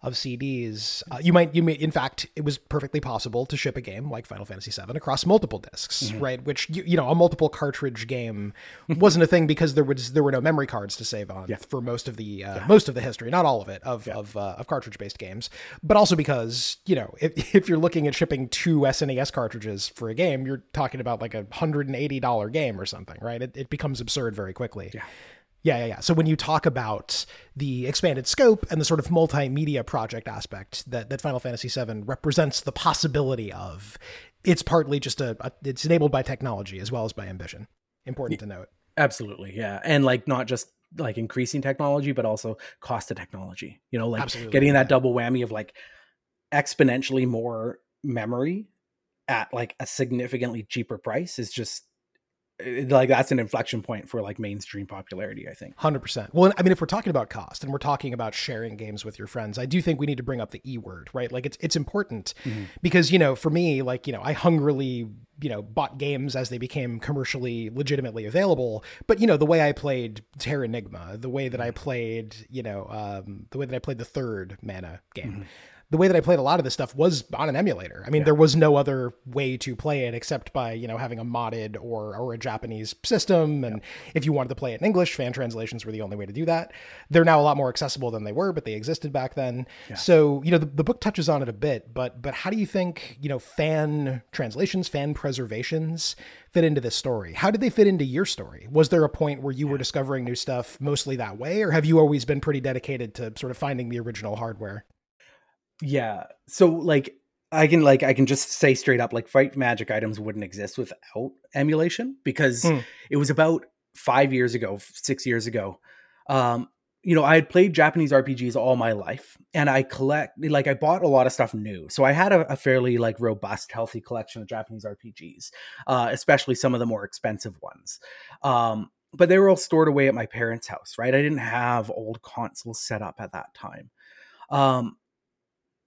A: of CDs, uh, you might you may in fact it was perfectly possible to ship a game like Final Fantasy VII across multiple disks,
B: Mm-hmm.
A: right? Which you, you know a multiple cartridge game wasn't a thing because there was there were no memory cards to save on for most of the uh, most of the history, not all of it of of, uh, of cartridge based games, but also because you know if if you're looking at shipping two SNES cartridges for a game, you're talking about like a hundred and eighty dollar game or something, right? It, it becomes absurd very quickly. Yeah. Yeah, yeah, yeah. So when you talk about the expanded scope and the sort of multimedia project aspect that, that Final Fantasy VII represents the possibility of, it's partly just a, a it's enabled by technology as well as by ambition. Important to note.
B: Absolutely, yeah, and like not just like increasing technology, but also cost of technology. You know, like
A: Absolutely,
B: getting that
A: yeah.
B: double whammy of like exponentially more memory at like a significantly cheaper price is just like that's an inflection point for like mainstream popularity. I think.
A: Hundred percent. Well, I mean, if we're talking about cost and we're talking about sharing games with your friends, I do think we need to bring up the e word, right? Like it's it's important mm-hmm. because you know, for me, like you know, I hungrily you know bought games as they became commercially legitimately available. But you know, the way I played Terranigma, the way that I mm-hmm. played, you know, um, the way that I played the third Mana game. Mm-hmm. The way that I played a lot of this stuff was on an emulator. I mean, there was no other way to play it except by you know having a modded or or a Japanese system. And if you wanted to play it in English, fan translations were the only way to do that. They're now a lot more accessible than they were, but they existed back then. So you know the, the book touches on it a bit, but but how do you think you know fan translations, fan preservations fit into this story? How did they fit into your story? Was there a point where you were discovering new stuff mostly that way, or have you always been pretty dedicated to sort of finding the original hardware?
B: Yeah. So like I can like I can just say straight up like fight magic items wouldn't exist without emulation because
A: Hmm.
B: it was about 5 years ago, 6 years ago. Um you know, I had played Japanese RPGs all my life and I collect like I bought a lot of stuff new. So I had a, a fairly like robust healthy collection of Japanese RPGs, uh especially some of the more expensive ones. Um but they were all stored away at my parents' house, right? I didn't have old consoles set up at that time. Um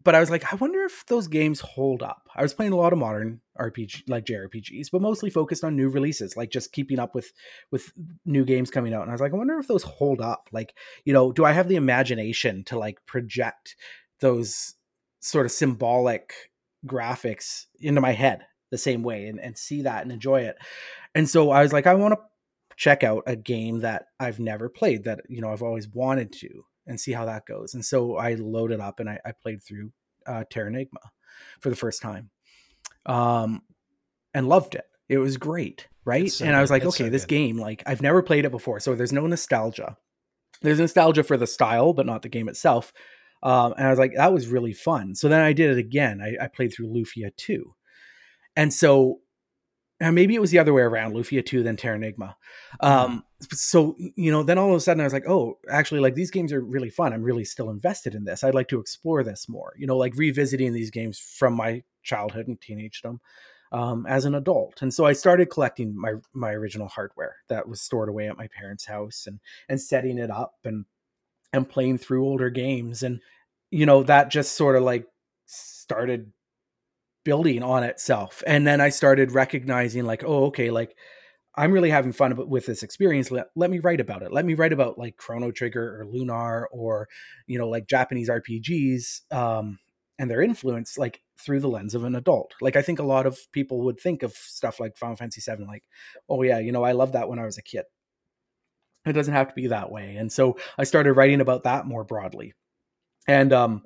B: but I was like, I wonder if those games hold up. I was playing a lot of modern RPG, like JRPGs, but mostly focused on new releases, like just keeping up with with new games coming out. And I was like, I wonder if those hold up. Like, you know, do I have the imagination to like project those sort of symbolic graphics into my head the same way and, and see that and enjoy it? And so I was like, I want to check out a game that I've never played that you know I've always wanted to and see how that goes. And so I loaded up and I, I played through uh, Terranigma for the first time, um, and loved it. It was great, right?
A: So
B: and I was like, okay,
A: so
B: this game, like I've never played it before, so there's no nostalgia. There's nostalgia for the style, but not the game itself. Um, and I was like, that was really fun. So then I did it again. I, I played through Lufia 2. And so and maybe it was the other way around, Lufia 2, then Terranigma. Um, so, you know, then all of a sudden I was like, oh, actually, like these games are really fun. I'm really still invested in this. I'd like to explore this more, you know, like revisiting these games from my childhood and teenagedom um, as an adult. And so I started collecting my my original hardware that was stored away at my parents' house and and setting it up and and playing through older games. And, you know, that just sort of like started building on itself. And then I started recognizing like, oh, okay, like I'm really having fun with this experience. Let, let me write about it. Let me write about like Chrono Trigger or Lunar or, you know, like Japanese RPGs um, and their influence like through the lens of an adult. Like I think a lot of people would think of stuff like Final Fantasy VII, like, oh yeah, you know, I love that when I was a kid. It doesn't have to be that way. And so I started writing about that more broadly. And um,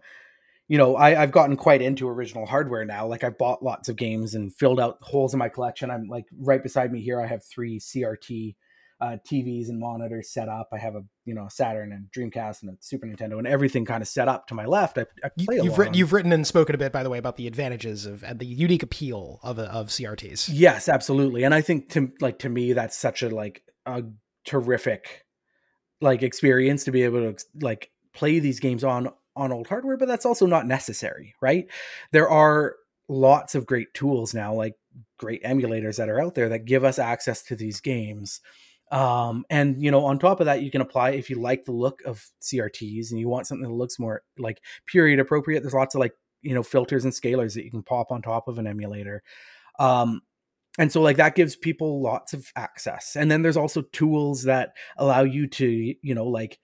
B: you know, I, I've gotten quite into original hardware now. Like I've bought lots of games and filled out holes in my collection. I'm like right beside me here. I have three CRT uh, TVs and monitors set up. I have a you know Saturn and Dreamcast and a Super Nintendo and everything kind of set up to my left. I, I play
A: you've written you've written and spoken a bit, by the way, about the advantages of and the unique appeal of of CRTs.
B: Yes, absolutely. And I think to like to me that's such a like a terrific like experience to be able to like play these games on on old hardware, but that's also not necessary, right? There are lots of great tools now like great emulators that are out there that give us access to these games. Um and you know on top of that you can apply if you like the look of CRTs and you want something that looks more like period appropriate there's lots of like you know filters and scalers that you can pop on top of an emulator. Um and so like that gives people lots of access and then there's also tools that allow you to you know like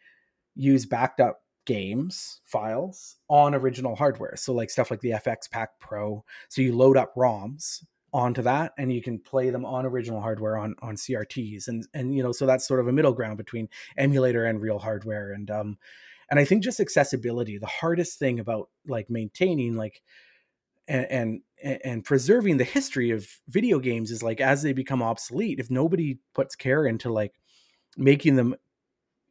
B: use backed up games files on original hardware. So like stuff like the FXPak Pro. So you load up ROMs onto that and you can play them on original hardware on on CRTs and and you know so that's sort of a middle ground between emulator and real hardware and um and I think just accessibility the hardest thing about like maintaining like and, and and preserving the history of video games is like as they become obsolete if nobody puts care into like making them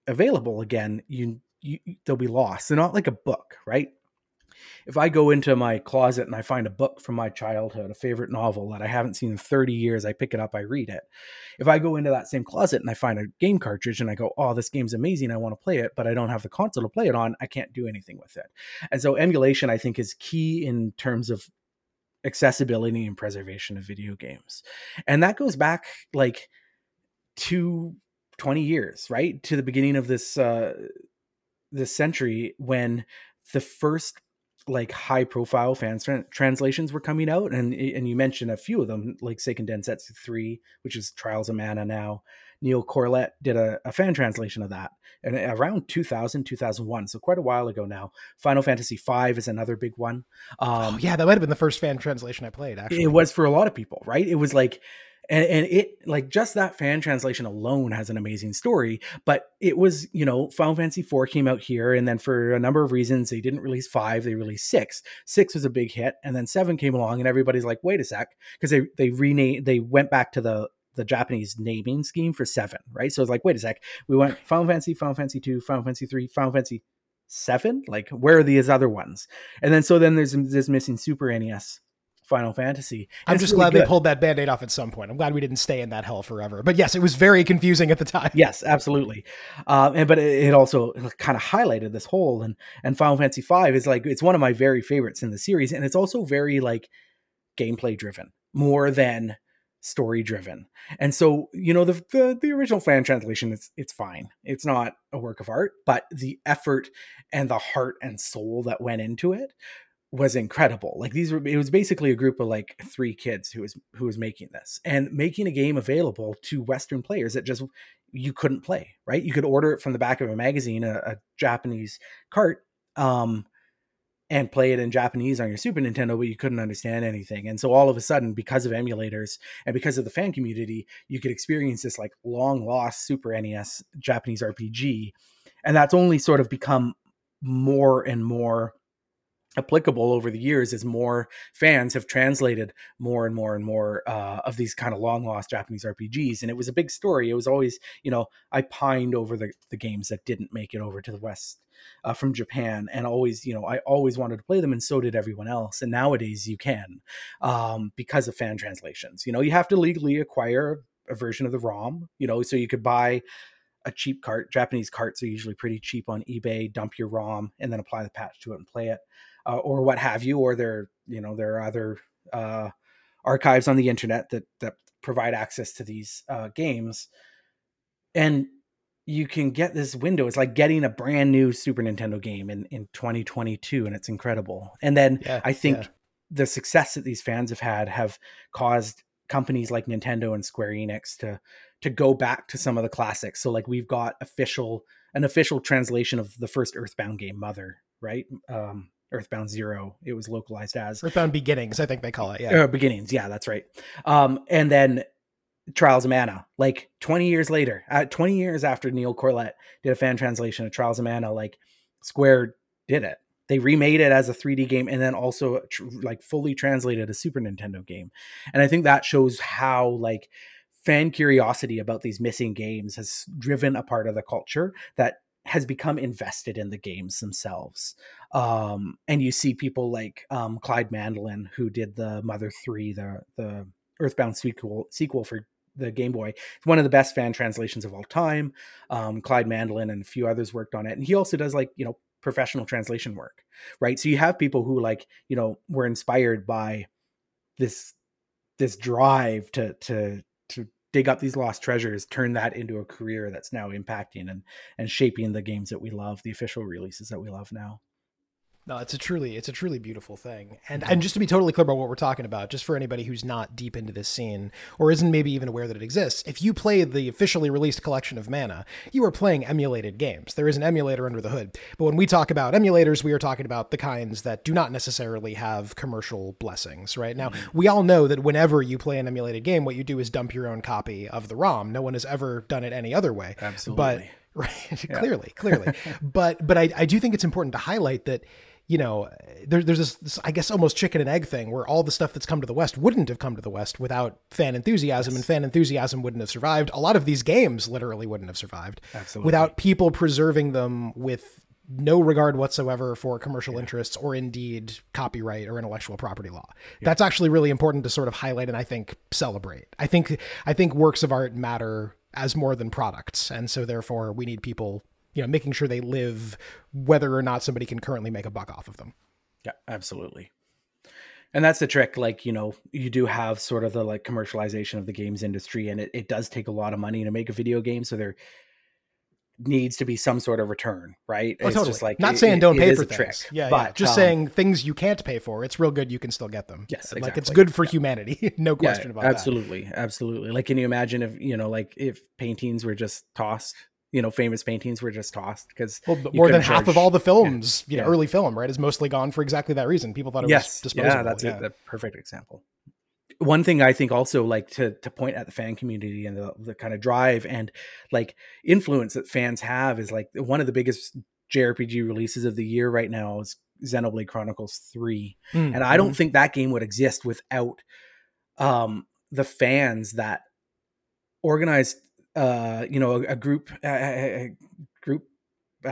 B: available again you, you they'll be lost they're not like a book right if I go into my closet and I find a book from my childhood, a favorite novel that I haven't seen in 30 years, I pick it up, I read it. If I go into that same closet and I find a game cartridge and I go, oh, this game's amazing, I want to play it, but I don't have the console to play it on, I can't do anything with it. And so emulation, I think, is key in terms of accessibility and preservation of video games. And that goes back like to 20 years, right? To the beginning of this uh this century when the first like high profile fan tra- translations were coming out and and you mentioned a few of them like Seiken Densetsu 3 which is Trials of Mana now. Neill Corlett did a, a, fan translation of that and around 2000 2001 so quite a while ago now. Final Fantasy 5 is another big one.
A: Um, oh, yeah that might have been the first fan translation I played actually.
B: it was for a lot of people right? It was like and, and it like just that fan translation alone has an amazing story but it was you know final fantasy 4 came out here and then for a number of reasons they didn't release 5 they released 6 6 was a big hit and then 7 came along and everybody's like wait a sec because they they renamed they went back to the the Japanese naming scheme for seven, right? So it's like, wait a sec, we went Final Fantasy, Final Fantasy two, Final Fantasy three, Final Fantasy seven. Like, where are these other ones? And then so then there's this missing Super NES Final Fantasy.
A: And I'm just really glad good. they pulled that band-aid off at some point. I'm glad we didn't stay in that hell forever. But yes, it was very confusing at the time.
B: Yes, absolutely. Uh, and but it, it also kind of highlighted this hole. And and Final Fantasy V is like it's one of my very favorites in the series, and it's also very like gameplay driven more than story driven. And so, you know, the, the the original fan translation it's it's fine. It's not a work of art, but the effort and the heart and soul that went into it was incredible. Like these were it was basically a group of like three kids who was who was making this and making a game available to western players that just you couldn't play, right? You could order it from the back of a magazine, a, a Japanese cart um and play it in Japanese on your Super Nintendo, but you couldn't understand anything. And so all of a sudden, because of emulators and because of the fan community, you could experience this like long lost Super NES Japanese RPG. And that's only sort of become more and more applicable over the years as more fans have translated more and more and more uh, of these kind of long lost Japanese RPGs. And it was a big story. It was always, you know, I pined over the, the games that didn't make it over to the West uh, from Japan. And always, you know, I always wanted to play them and so did everyone else. And nowadays you can um, because of fan translations. You know, you have to legally acquire a version of the ROM, you know, so you could buy a cheap cart. Japanese carts are usually pretty cheap on eBay. Dump your ROM and then apply the patch to it and play it uh, or what have you, or there, you know, there are other uh, archives on the internet that that provide access to these uh, games, and you can get this window. It's like getting a brand new Super Nintendo game in in 2022, and it's incredible. And then yeah, I think yeah. the success that these fans have had have caused companies like Nintendo and Square Enix to to go back to some of the classics. So like we've got official an official translation of the first Earthbound game, Mother, right? Um, Earthbound Zero. It was localized as
A: Earthbound Beginnings, I think they call it. Yeah,
B: uh, Beginnings. Yeah, that's right. Um, and then Trials of Mana, like 20 years later, uh, 20 years after Neill Corlett did a fan translation of Trials of Mana, like Square did it. They remade it as a 3D game and then also tr- like fully translated a Super Nintendo game. And I think that shows how like fan curiosity about these missing games has driven a part of the culture that has become invested in the games themselves. Um, and you see people like um, Clyde Mandelin, who did the Mother 3, the, the Earthbound sequel, sequel for the Game Boy. It's one of the best fan translations of all time. Um, Clyde Mandelin and a few others worked on it. And he also does like, you know, professional translation work, right? So you have people who like, you know, were inspired by this this drive to to to dig up these lost treasures, turn that into a career that's now impacting and and shaping the games that we love, the official releases that we love now.
A: No, it's a truly it's a truly beautiful thing. And mm-hmm. and just to be totally clear about what we're talking about, just for anybody who's not deep into this scene or isn't maybe even aware that it exists, if you play the officially released collection of Mana, you are playing emulated games. There is an emulator under the hood. But when we talk about emulators, we are talking about the kinds that do not necessarily have commercial blessings, right? Now, mm-hmm. we all know that whenever you play an emulated game, what you do is dump your own copy of the ROM. No one has ever done it any other way. But
B: Absolutely.
A: right clearly clearly but but I, I do think it's important to highlight that you know there, there's this, this i guess almost chicken and egg thing where all the stuff that's come to the west wouldn't have come to the west without fan enthusiasm and fan enthusiasm wouldn't have survived a lot of these games literally wouldn't have survived
B: Absolutely.
A: without people preserving them with no regard whatsoever for commercial interests or indeed copyright or intellectual property law. That's actually really important to sort of highlight and I think celebrate. I think I think works of art matter as more than products and so therefore we need people, you know, making sure they live whether or not somebody can currently make a buck off of them.
B: Yeah, absolutely. And that's the trick. Like, you know, you do have sort of the like commercialization of the games industry, and it, it does take a lot of money to make a video game. So there needs to be some sort of return, right?
A: Oh,
B: It's
A: totally.
B: just like
A: not
B: it-
A: saying don't
B: it
A: pay for
B: a trick.
A: things. Yeah, yeah.
B: but,
A: Just
B: um,
A: saying things you can't pay for. It's real good. You can still get them.
B: Yes, exactly.
A: like it's good for humanity. no question
B: yeah,
A: about that.
B: absolutely, absolutely. Like, can you imagine if you know, like, if paintings were just tossed? You know, famous paintings were just tossed because
A: Well, more than
B: couldn't
A: half of all the films, you know,
B: yeah.
A: early film, right, is mostly gone for exactly that reason. People thought it
B: yes,
A: was disposable.
B: yeah, that's it. The perfect example. One thing I think also like to to point at the fan community and the the kind of drive and like influence that fans have is like one of the biggest JRPG releases of the year right now is Xenoblade Chronicles 3.
A: Mm,
B: And I don't
A: mhm.
B: think that game would exist without um the fans that organized uh you know a, a group a, a- group uh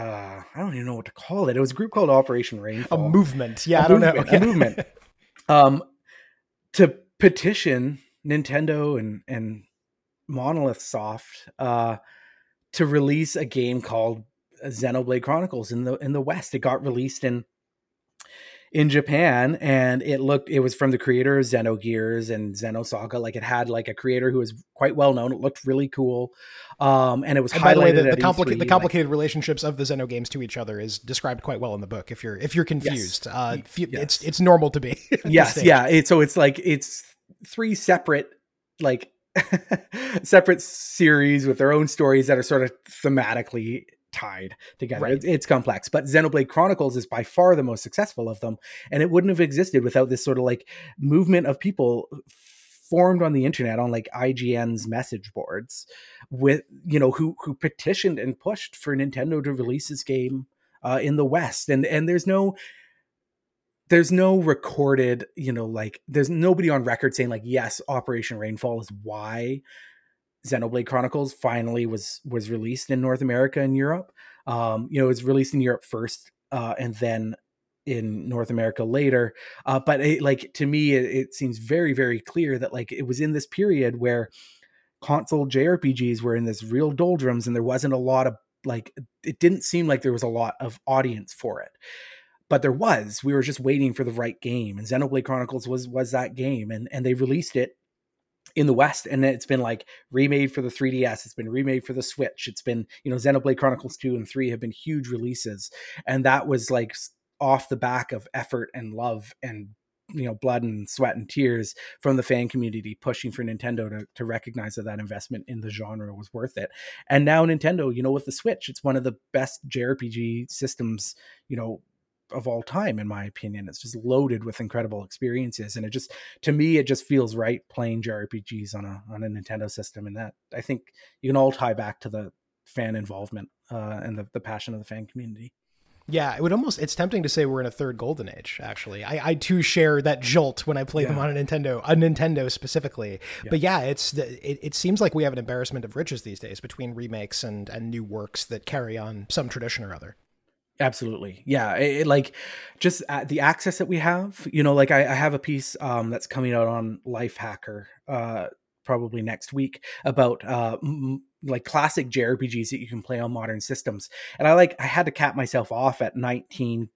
B: I don't even know what to call it. It was a group called Operation
A: Rain.
B: a
A: movement. Yeah, I don't
B: movement,
A: know.
B: a movement. um to petition Nintendo and and Monolith Soft uh to release a game called Xenoblade Chronicles in the in the West. It got released in in Japan and it looked it was from the creator of Xenogears and Xenosaga like it had like a creator who was quite well known it looked really cool um and it was
A: And by the way, the, the, complica-
B: E3,
A: the
B: like-
A: complicated relationships of the Xeno games to each other is described quite well in the book. If you're if you're confused, uh,
B: Y-
A: f- it's
B: yes.
A: it's normal to be.
B: yes yeah it, so it's like it's three separate like separate series with their own stories that are sort of thematically tied together
A: Right.
B: it's, it's complex but xenoblade chronicles is by far the most successful of them and it wouldn't have existed without this sort of like movement of people formed on the internet on like ign's message boards with you know who who petitioned and pushed for nintendo to release this game uh, in the west and and there's no there's no recorded, you know, like there's nobody on record saying like, yes, Operation Rainfall is why Xenoblade Chronicles finally was was released in North America and Europe. Um, you know, it was released in Europe first, uh, and then in North America later. Uh, but it, like to me, it, it seems very, very clear that like it was in this period where console JRPGs were in this real doldrums, and there wasn't a lot of like it didn't seem like there was a lot of audience for it but there was we were just waiting for the right game and xenoblade chronicles was was that game and and they released it in the west and it's been like remade for the 3ds it's been remade for the switch it's been you know xenoblade chronicles 2 and 3 have been huge releases and that was like off the back of effort and love and you know blood and sweat and tears from the fan community pushing for nintendo to, to recognize that that investment in the genre was worth it. And now nintendo you know with the switch it's one of the best jrpg systems you know of all time in my opinion it's just loaded with incredible experiences and it just to me it just feels right playing jrpgs on a on a nintendo system and that i think you can all tie back to the fan involvement uh, and the, the passion of the fan community
A: Yeah, it would almost. It's tempting to say we're in a third golden age. Actually, I, I too share that jolt when I play them on a Nintendo, a Nintendo specifically.
B: Yeah.
A: But yeah, it's the- it, it seems like we have an embarrassment of riches these days between remakes and and new works that carry on some tradition or other.
B: Absolutely. Yeah. It, it, like just uh, the access that we have, you know, like I, I have a piece um, that's coming out on Lifehacker uh, probably next week about uh, m- like classic JRPGs that you can play on modern systems. And I like, I had to cap myself off at 19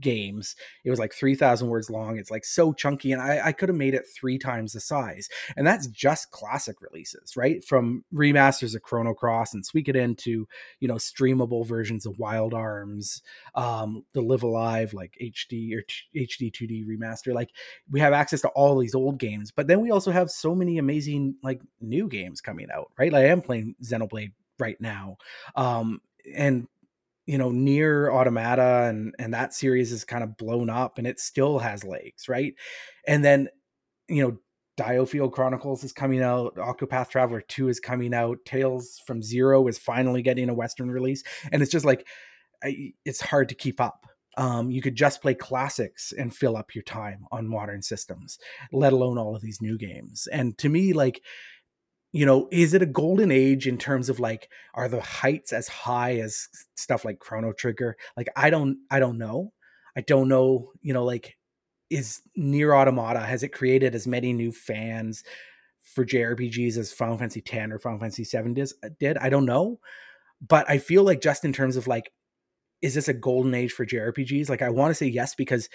B: games. It was like 3,000 words long. It's like so chunky, and I, I could have made it three times the size. And that's just classic releases, right? From remasters of Chrono Cross and Suikoden to, you know, streamable versions of Wild Arms, um, the Live A Live, like HD or t- HD 2D remaster. Like we have access to all these old games, but then we also have so many amazing, like, new games coming out, right? Like I am playing Xenoblade right now. Um, and you know Nier Automata and and that series is kind of blown up and it still has legs right and then you know Diofield Chronicles is coming out. Octopath Traveler 2 is coming out. Trails from Zero is finally getting a Western release. And it's just like, it's hard to keep up. Um, you could just play classics and fill up your time on modern systems, let alone all of these new games. And to me, like, you know, is it a golden age in terms of like, are the heights as high as stuff like Chrono Trigger? Like, I don't, I don't know. I don't know, you know, like, is Nier Automata, has it created as many new fans for JRPGs as Final Fantasy X or Final Fantasy VII did? Uh, did? I don't know. But I feel like just in terms of like, is this a golden age for JRPGs? Like, I want to say yes, because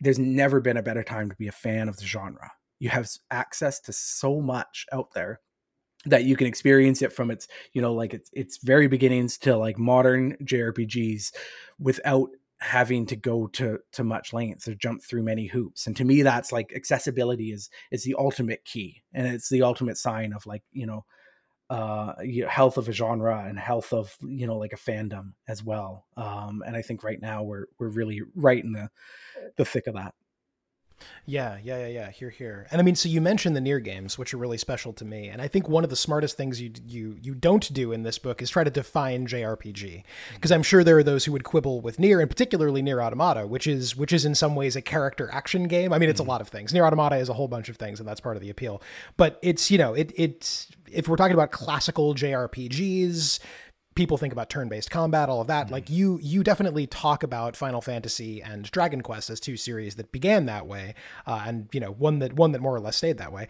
B: there's never been a better time to be a fan of the genre. You have access to so much out there that you can experience it from its you know like its its very beginnings to like modern JRPGs without having to go to to much lengths or jump through many hoops. And to me that's like accessibility is is the ultimate key. And it's the ultimate sign of like you know uh health of a genre and health of you know like a fandom as well. Um and i think right now we're we're really right in the the thick of that
A: Yeah, yeah, yeah, yeah. Here, here. And I mean, so you mentioned the Nier games, which are really special to me. And I think one of the smartest things you you you don't do in this book is try to define JRPG, because I'm sure there are those who would quibble with Nier, and particularly Nier Automata, which is which is in some ways a character action game. I mean, it's a mm-hmm. lot of things. Nier Automata is a whole bunch of things, and that's part of the appeal. But it's you know it it's if we're talking about classical JRPGs, people think about turn-based combat all of that like you you definitely talk about final fantasy and dragon quest as two series that began that way uh, and you know one that one that more or less stayed that way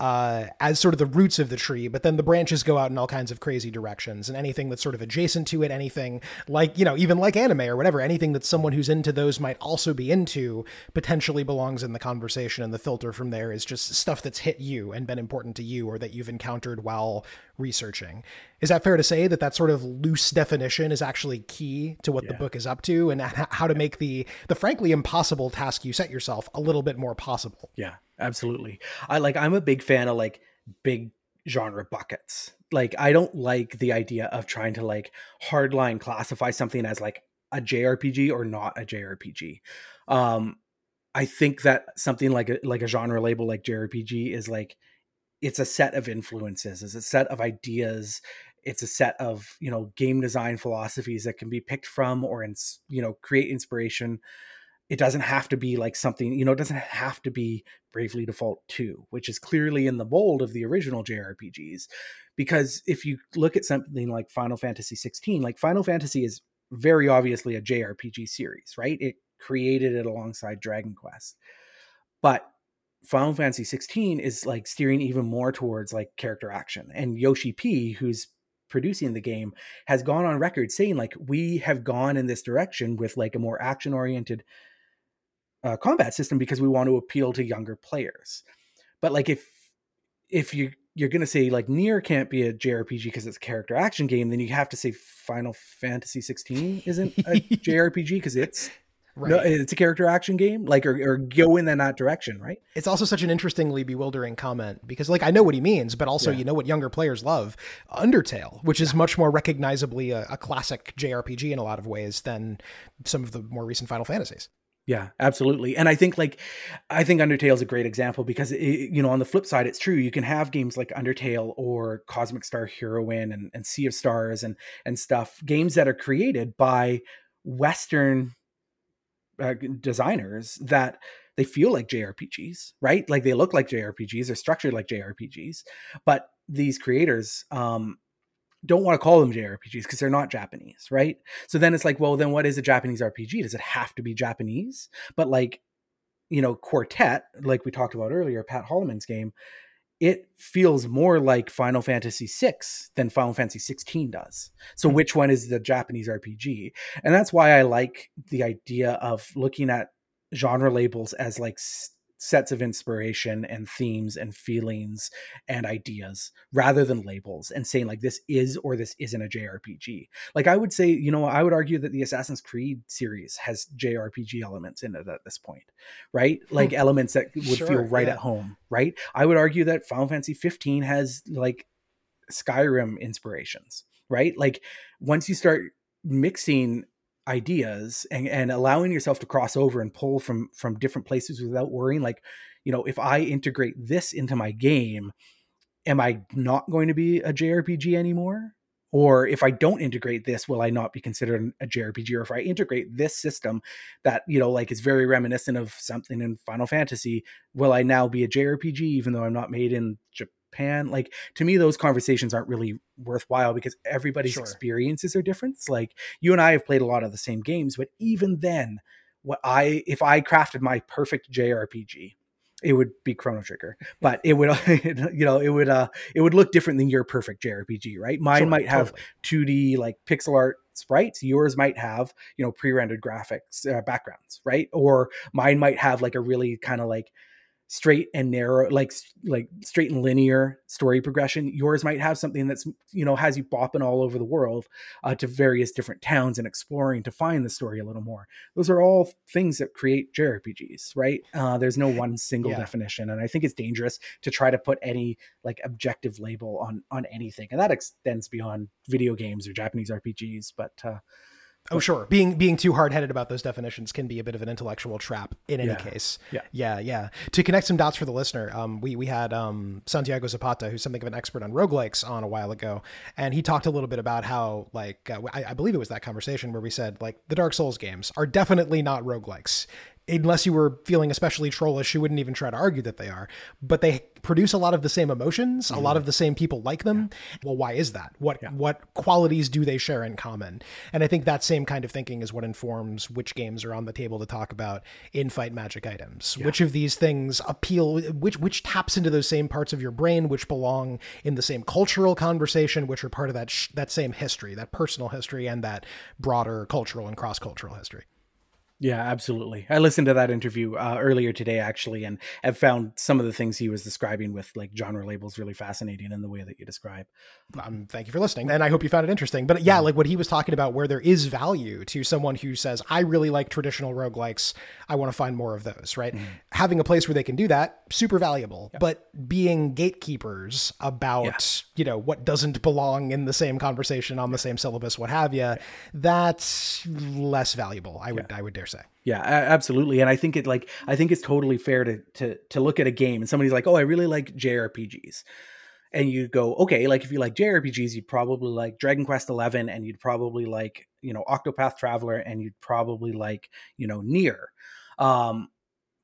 A: uh, as sort of the roots of the tree but then the branches go out in all kinds of crazy directions and anything that's sort of adjacent to it anything like you know even like anime or whatever anything that someone who's into those might also be into potentially belongs in the conversation and the filter from there is just stuff that's hit you and been important to you or that you've encountered while researching. Is that fair to say that that sort of loose definition is actually key to what the book is up to and how to make the the frankly impossible task you set yourself a little bit more possible?
B: Yeah, absolutely. I like I'm a big fan of like big genre buckets. Like I don't like the idea of trying to like hardline classify something as like a JRPG or not a JRPG. Um I think that something like a like a genre label like JRPG is like it's a set of influences, it's a set of ideas, it's a set of, you know, game design philosophies that can be picked from or ins- you know, create inspiration it doesn't have to be like something you know it doesn't have to be bravely default 2 which is clearly in the mold of the original jrpgs because if you look at something like final fantasy 16 like final fantasy is very obviously a jrpg series right? It created it alongside dragon quest. But final fantasy 16 is like steering even more towards like character action and yoshi p who's producing the game has gone on record saying like we have gone in this direction with like a more action oriented uh, combat system because we want to appeal to younger players. But like if if you you're gonna say like Nier can't be a JRPG because it's a character action game, then you have to say Final Fantasy 16 isn't a JRPG because it's
A: right
B: no, it's a character action game. Like or, or go in that direction, right?
A: it's also such an interestingly bewildering comment because like i know what he means but also
B: Yeah.
A: you know what younger players love undertale which is much more recognizably a, a classic jrpg in a lot of ways than some of the more recent final fantasies
B: Yeah, absolutely. And I think like I think Undertale is a great example because it, you know on the flip side, it's true you can have games like Undertale or Cosmic Star Heroine and, and Sea of Stars and and stuff, games that are created by Western uh, designers that they feel like JRPGs, right? Like they look like JRPGs, they're structured like JRPGs, but these creators um, don't want to call them JRPGs because they're not Japanese, right? So then it's like, well, then what is a Japanese RPG? Does it have to be Japanese? But like, you know, Quartet, like we talked about earlier, Pat Holleman's game, it feels more like Final Fantasy VI than Final Fantasy 16 does. So
A: Hmm.
B: which one is the Japanese RPG? And that's why I like the idea of looking at genre labels as like s- sets of inspiration and themes and feelings and ideas rather than labels and saying like this is or this isn't a JRPG. Like I would say, you know, I would argue that the Assassin's Creed series has JRPG elements in it at this point, right? Hmm. Like elements that would feel right
A: yeah.
B: at home, right? I would argue that Final Fantasy 15 has like Skyrim inspirations, right? Like once you start mixing ideas and, and allowing yourself to cross over and pull from from different places without worrying like you know if i integrate this into my game am i not going to be a jrpg anymore? Or if i don't integrate this will i not be considered a jrpg or if i integrate this system that you know like is very reminiscent of something in final fantasy will i now be a jrpg even though i'm not made in japan like to me those conversations aren't really worthwhile because everybody's
A: Sure.
B: experiences are different like you and i have played a lot of the same games but even then what i if i crafted my perfect jrpg it would be chrono trigger but it would you know it would uh it would look different than your perfect jrpg right mine
A: Sure,
B: might have
A: totally.
B: 2D like pixel art sprites. Yours might have, you know, pre-rendered graphics uh, backgrounds, right? Or mine might have like a really kind of like straight and narrow like like straight and linear story progression yours might have something that's you know has you bopping all over the world uh, to various different towns and exploring to find the story a little more those are all things that create jrpgs right uh, there's no one single
A: Yeah.
B: definition and i think it's dangerous to try to put any like objective label on on anything and that extends beyond video games or japanese rpgs but uh
A: Oh, sure. Being being too hard headed about those definitions can be a bit of an intellectual trap in any
B: Yeah.
A: case.
B: Yeah.
A: yeah, yeah. To connect some dots for the listener, um, we we had um, Santiago Zapata, who's something of an expert on roguelikes, on a while ago, and he talked a little bit about how, like, uh, I, I believe it was that conversation where we said, like, the Dark Souls games are definitely not roguelikes. Unless you were feeling especially trollish, you wouldn't even try to argue that they are. But they produce a lot of the same emotions. A lot of the same people like them. Well, why is that? What what qualities do they share in common? And I think that same kind of thinking is what informs which games are on the table to talk about in fight magic items. Which of these things appeal? Which which taps into those same parts of your brain, which belong in the same cultural conversation, which are part of that sh- that same history, that personal history, and that broader cultural and cross cultural history.
B: Yeah, absolutely. I listened to that interview uh, earlier today, actually, and have found some of the things he was describing with like genre labels really fascinating in the way that you describe.
A: um, thank you for listening. And I hope you found it interesting. But yeah, like what he was talking about, where there is value to someone who says, I really like traditional roguelikes. I want to find more of those, right? Having a place where they can do that, super valuable. But being gatekeepers about, you know, what doesn't belong in the same conversation on the same syllabus, what have you, that's less valuable. I would, I would dare
B: Yeah, absolutely. And I think it like I think it's totally fair to to to look at a game and somebody's like, "Oh, I really like JRPGs." And you go, "Okay, like if you like JRPGs, you'd probably like Dragon Quest 11 and you'd probably like, you know, Octopath Traveler and you'd probably like, you know, Nier." Um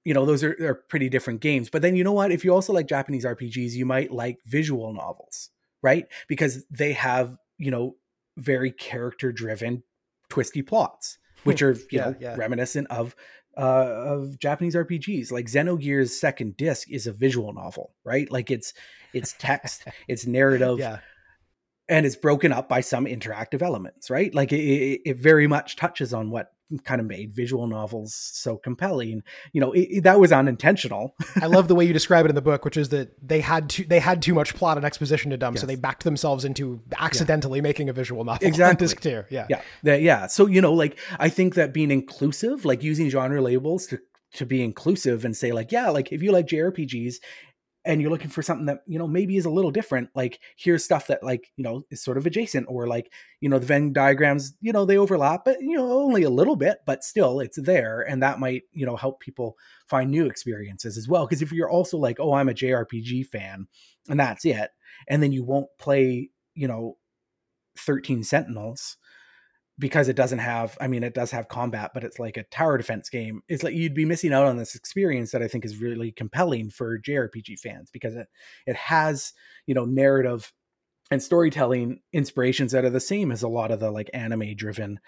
B: you know, those are, are pretty different games. But then you know what? If you also like Japanese RPGs, you might like visual novels, right? Because they have, you know, very character driven, twisty plots, which are, you
A: Yeah,
B: know,
A: yeah.
B: reminiscent of uh, of Japanese RPGs. Like Xenogears Second Disc is a visual novel, right? Like it's it's text, it's narrative,
A: Yeah.
B: and it's broken up by some interactive elements, right? Like it, it, it very much touches on what kind of made visual novels so compelling. You know, it, it- that was unintentional.
A: I love the way you describe it in the book, which is that they had too they had too much plot and exposition to dump, so they backed themselves into accidentally making a visual novel.
B: Exactly.
A: disc two. Yeah.
B: yeah, yeah. So you know, like I think that being inclusive, like using genre labels to to be inclusive and say like, yeah, like if you like JRPGs and you're looking for something that you know maybe is a little different like here's stuff that like you know is sort of adjacent or like you know the venn diagrams you know they overlap but you know only a little bit but still it's there and that might you know help people find new experiences as well because if you're also like oh i'm a jrpg fan and that's it and then you won't play you know 13 sentinels because it doesn't have i mean it does have combat but it's like a tower defense game it's like you'd be missing out on this experience that i think is really compelling for jrpg fans because it it has you know narrative and storytelling inspirations that are the same as a lot of the like anime driven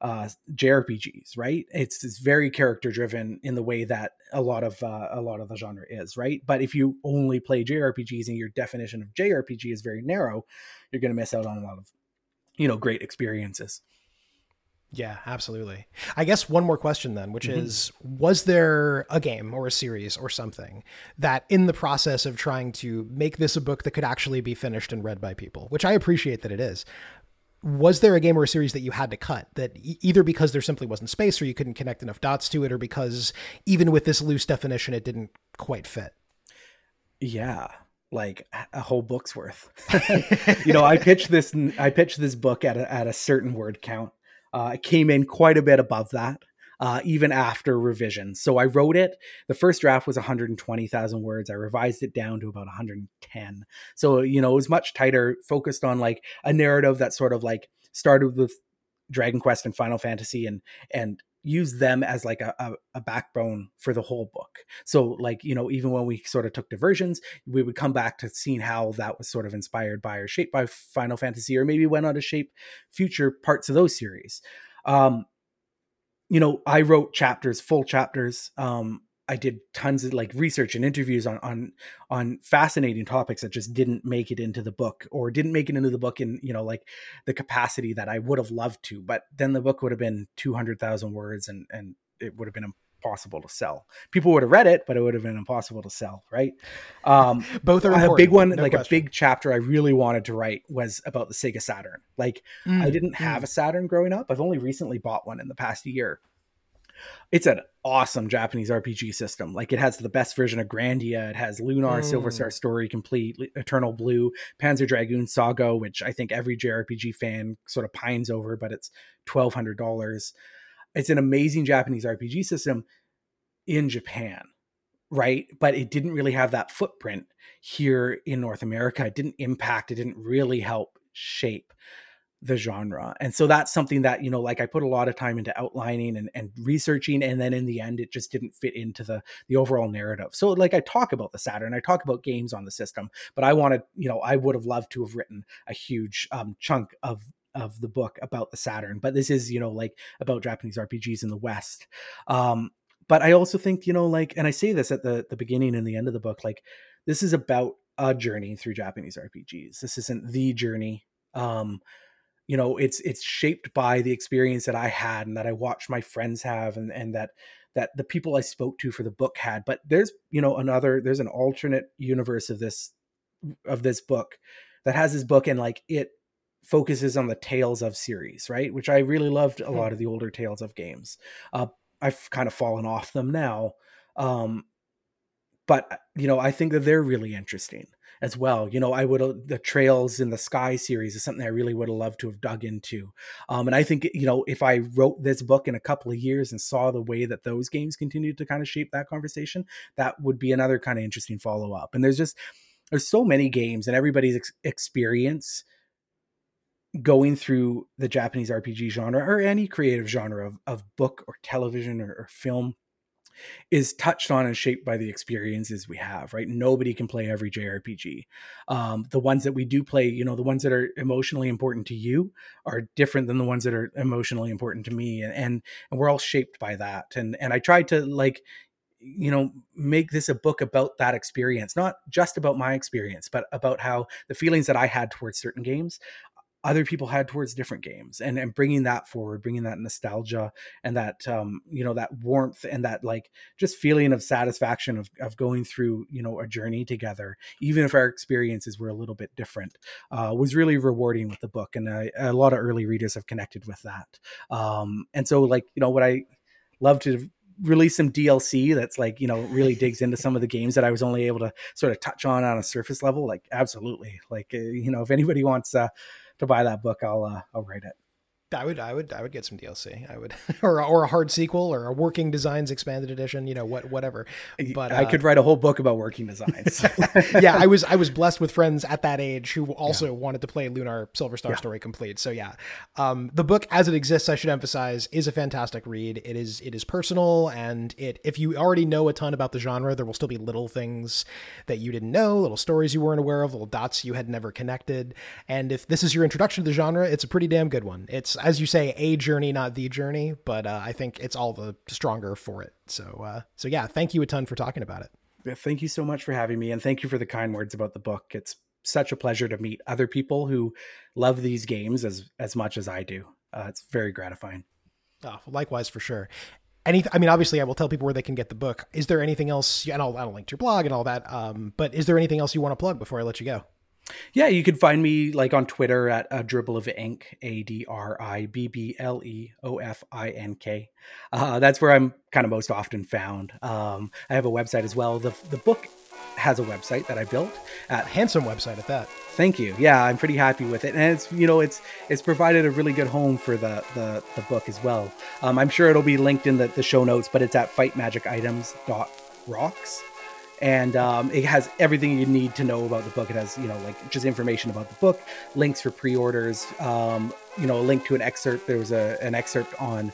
B: uh, JRPGs, right? It's, it's very character driven in the way that a lot of uh, a lot of the genre is, right? But if you only play JRPGs and your definition of JRPG is very narrow, you're going to miss out on a lot of you know great experiences.
A: Yeah, absolutely. I guess one more question then, which
B: Mhm.
A: is was there a game or a series or something that in the process of trying to make this a book that could actually be finished and read by people, which I appreciate that it is. Was there a game or a series that you had to cut that either because there simply wasn't space or you couldn't connect enough dots to it or because even with this loose definition it didn't quite fit?
B: Yeah, like a- a whole book's worth. you know, I pitched this. I pitched this book at a, at a certain word count. Uh, it came in quite a bit above that, uh, even after revision. So I wrote it. The first draft was 120,000 words. I revised it down to about 110. So you know, it was much tighter, focused on like a narrative that sort of like started with Dragon Quest and Final Fantasy, and and use them as like a, a, a backbone for the whole book. So like you know, even when we sort of took diversions, we would come back to seeing how that was sort of inspired by or shaped by Final Fantasy, or maybe went on to shape future parts of those series. Um, you know, I wrote chapters, full chapters. Um, I did tons of like research and interviews on on on fascinating topics that just didn't make it into the book or didn't make it into the book in you know like the capacity that I would have loved to. But then the book would have been two hundred thousand words and and it would have been impossible to sell. People would have read it, but it would have been impossible to sell, right? Um,
A: Both are
B: a big one,
A: no
B: like
A: question.
B: a big chapter I really wanted to write was about the Sega Saturn. Like I
A: Mm,
B: didn't have a Saturn growing up. I've only recently bought one in the past year. It's an awesome Japanese RPG system. Like it has the best version of Grandia. It has Lunar, Silver
A: Mm.
B: Star Story Complete, Eternal Blue, Panzer Dragoon Saga, which I think every JRPG fan sort of pines over, but it's twelve hundred dollars. It's an amazing Japanese RPG system in Japan, right? But it didn't really have that footprint here in North America. It didn't impact. It didn't really help shape the genre. And so that's something that, you know, like I put a lot of time into outlining and, and researching. And then in the end, it just didn't fit into the, the overall narrative. So like I talk about the Saturn, I talk about games on the system, but I wanted, you know, I would have loved to have written a huge um, chunk of of the book about the Saturn, but this is, you know, like about Japanese RPGs in the West. Um, but I also think, you know, like, and I say this at the the beginning and the end of the book, like this is about a journey through Japanese RPGs. This isn't the journey. Um, you know it's it's shaped by the experience that i had and that i watched my friends have and and that that the people i spoke to for the book had but there's you know another there's an alternate universe of this of this book that has this book and like it focuses on the tales of series right which i really loved a
A: Hmm.
B: lot of the older tales of games uh i've kind of fallen off them now um but you know i think that they're really interesting as well. You know, I would the Trails in the Sky series is something I really would have loved to have dug into. Um, and I think you know, if I wrote this book in a couple of years and saw the way that those games continued to kind of shape that conversation, that would be another kind of interesting follow up. And there's just there's so many games and everybody's ex- experience going through the Japanese RPG genre or any creative genre of, of book or television or, or film is touched on and shaped by the experiences we have, right? Nobody can play every JRPG. Um, the ones that we do play, you know, the ones that are emotionally important to you are different than the ones that are emotionally important to me, and and, and we're all shaped by that. And and I tried to like, you know, make this a book about that experience, not just about my experience, but about how the feelings that I had towards certain games other people had towards different games and and bringing that forward bringing that nostalgia and that um you know that warmth and that like just feeling of satisfaction of, of going through you know a journey together even if our experiences were a little bit different uh, was really rewarding with the book and I, a lot of early readers have connected with that. Um and so like you know what i love to release some DLC that's like you know really digs into some of the games that I was only able to sort of touch on on a surface level like absolutely like uh, you know if anybody wants uh to buy that book, I'll uh, I'll write it.
A: I would, I would, I would get some DLC. I would, or or a hard sequel, or a Working Designs expanded edition. You know, what, whatever. But
B: I
A: uh,
B: could write a whole book about working designs.
A: yeah, I was, I was blessed with friends at that age who also wanted to play Lunar Silver Star Story complete. So yeah, um, the book as it exists, I should emphasize, is a fantastic read. It is, it is personal, and it, if you already know a ton about the genre, there will still be little things that you didn't know, little stories you weren't aware of, little dots you had never connected. And if this is your introduction to the genre, it's a pretty damn good one. It's as you say, a journey, not the journey, but uh, I think it's all the stronger for it. So, uh, so yeah, thank you a ton for talking about it.
B: Yeah, Thank you so much for having me, and thank you for the kind words about the book. It's such a pleasure to meet other people who love these games as as much as I do. Uh, it's very gratifying.
A: Oh, likewise, for sure. Any, I mean, obviously, I will tell people where they can get the book. Is there anything else? And I'll, I'll link to your blog and all that. Um, but is there anything else you want to plug before I let you go?
B: Yeah, you can find me like on Twitter at a dribble of ink, A D R I B B L E O F I N K. Uh, that's where I'm kind of most often found. Um, I have a website as well. The the book has a website that I built at
A: Handsome website at that.
B: Thank you. Yeah, I'm pretty happy with it, and it's you know it's it's provided a really good home for the the, the book as well. Um, I'm sure it'll be linked in the, the show notes, but it's at fightmagicitems.rocks, and um, it has everything you need to know about the book. It has you know like just information about the book, links for pre-orders, um, you know a link to an excerpt. There was a an excerpt on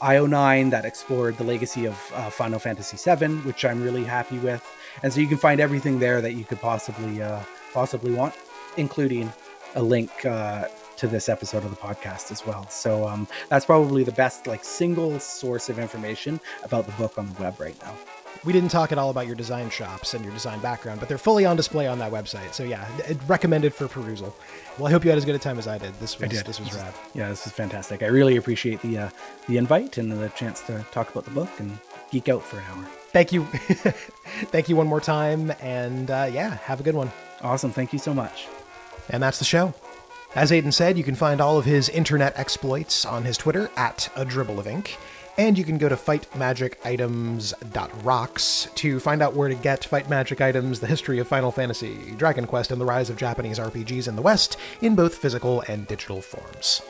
B: IO9 that explored the legacy of uh, Final Fantasy VII, which I'm really happy with. And so you can find everything there that you could possibly uh, possibly want, including a link uh, to this episode of the podcast as well. So um, that's probably the best like single source of information about the book on the web right now.
A: We didn't talk at all about your design shops and your design background, but they're fully on display on that website. So yeah, recommended for perusal. Well, I hope you had as good a time as I did. This was
B: did.
A: this was rad.
B: Yeah, this is fantastic. I really appreciate the uh, the invite and the chance to talk about the book and geek out for an hour.
A: Thank you, thank you one more time, and uh, yeah, have a good one.
B: Awesome. Thank you so much.
A: And that's the show. As Aidan said, you can find all of his internet exploits on his Twitter at a dribble of ink. And you can go to fightmagicitems.rocks to find out where to get Fight Magic items, the history of Final Fantasy, Dragon Quest, and the rise of Japanese RPGs in the West in both physical and digital forms.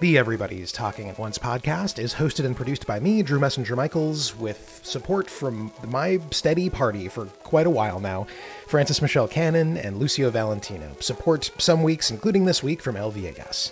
A: The Everybody's Talking at Once podcast is hosted and produced by me, Drew Messinger Michaels, with support from my steady party for quite a while now Francis Michelle Cannon and Lucio Valentino. Support some weeks, including this week, from El Viegas.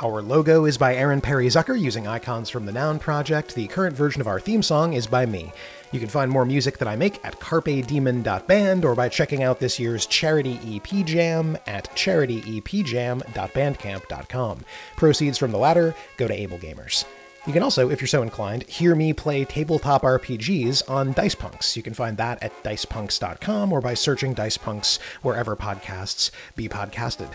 A: Our logo is by Aaron Perry Zucker using icons from the Noun Project. The current version of our theme song is by me. You can find more music that I make at carpedemon.band or by checking out this year's Charity EP Jam at charityepjam.bandcamp.com. Proceeds from the latter go to Able Gamers. You can also, if you're so inclined, hear me play tabletop RPGs on Dicepunks. You can find that at dicepunks.com or by searching Dicepunks wherever podcasts be podcasted.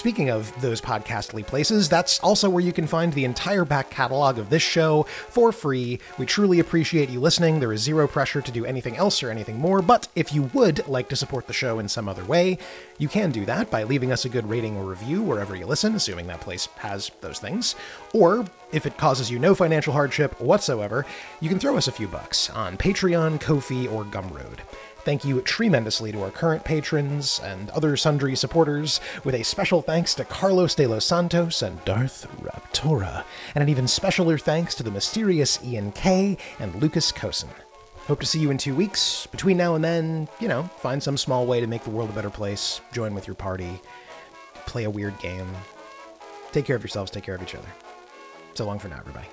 A: Speaking of those podcastly places, that's also where you can find the entire back catalog of this show for free. We truly appreciate you listening. There is zero pressure to do anything else or anything more, but if you would like to support the show in some other way, you can do that by leaving us a good rating or review wherever you listen, assuming that place has those things. Or, if it causes you no financial hardship whatsoever, you can throw us a few bucks on Patreon, Ko-fi, or Gumroad. Thank you tremendously to our current patrons and other sundry supporters, with a special thanks to Carlos de los Santos and Darth Raptora, and an even specialer thanks to the mysterious Ian K and Lucas Cosin. Hope to see you in two weeks. Between now and then, you know, find some small way to make the world a better place, join with your party, play a weird game. Take care of yourselves, take care of each other. So long for now, everybody.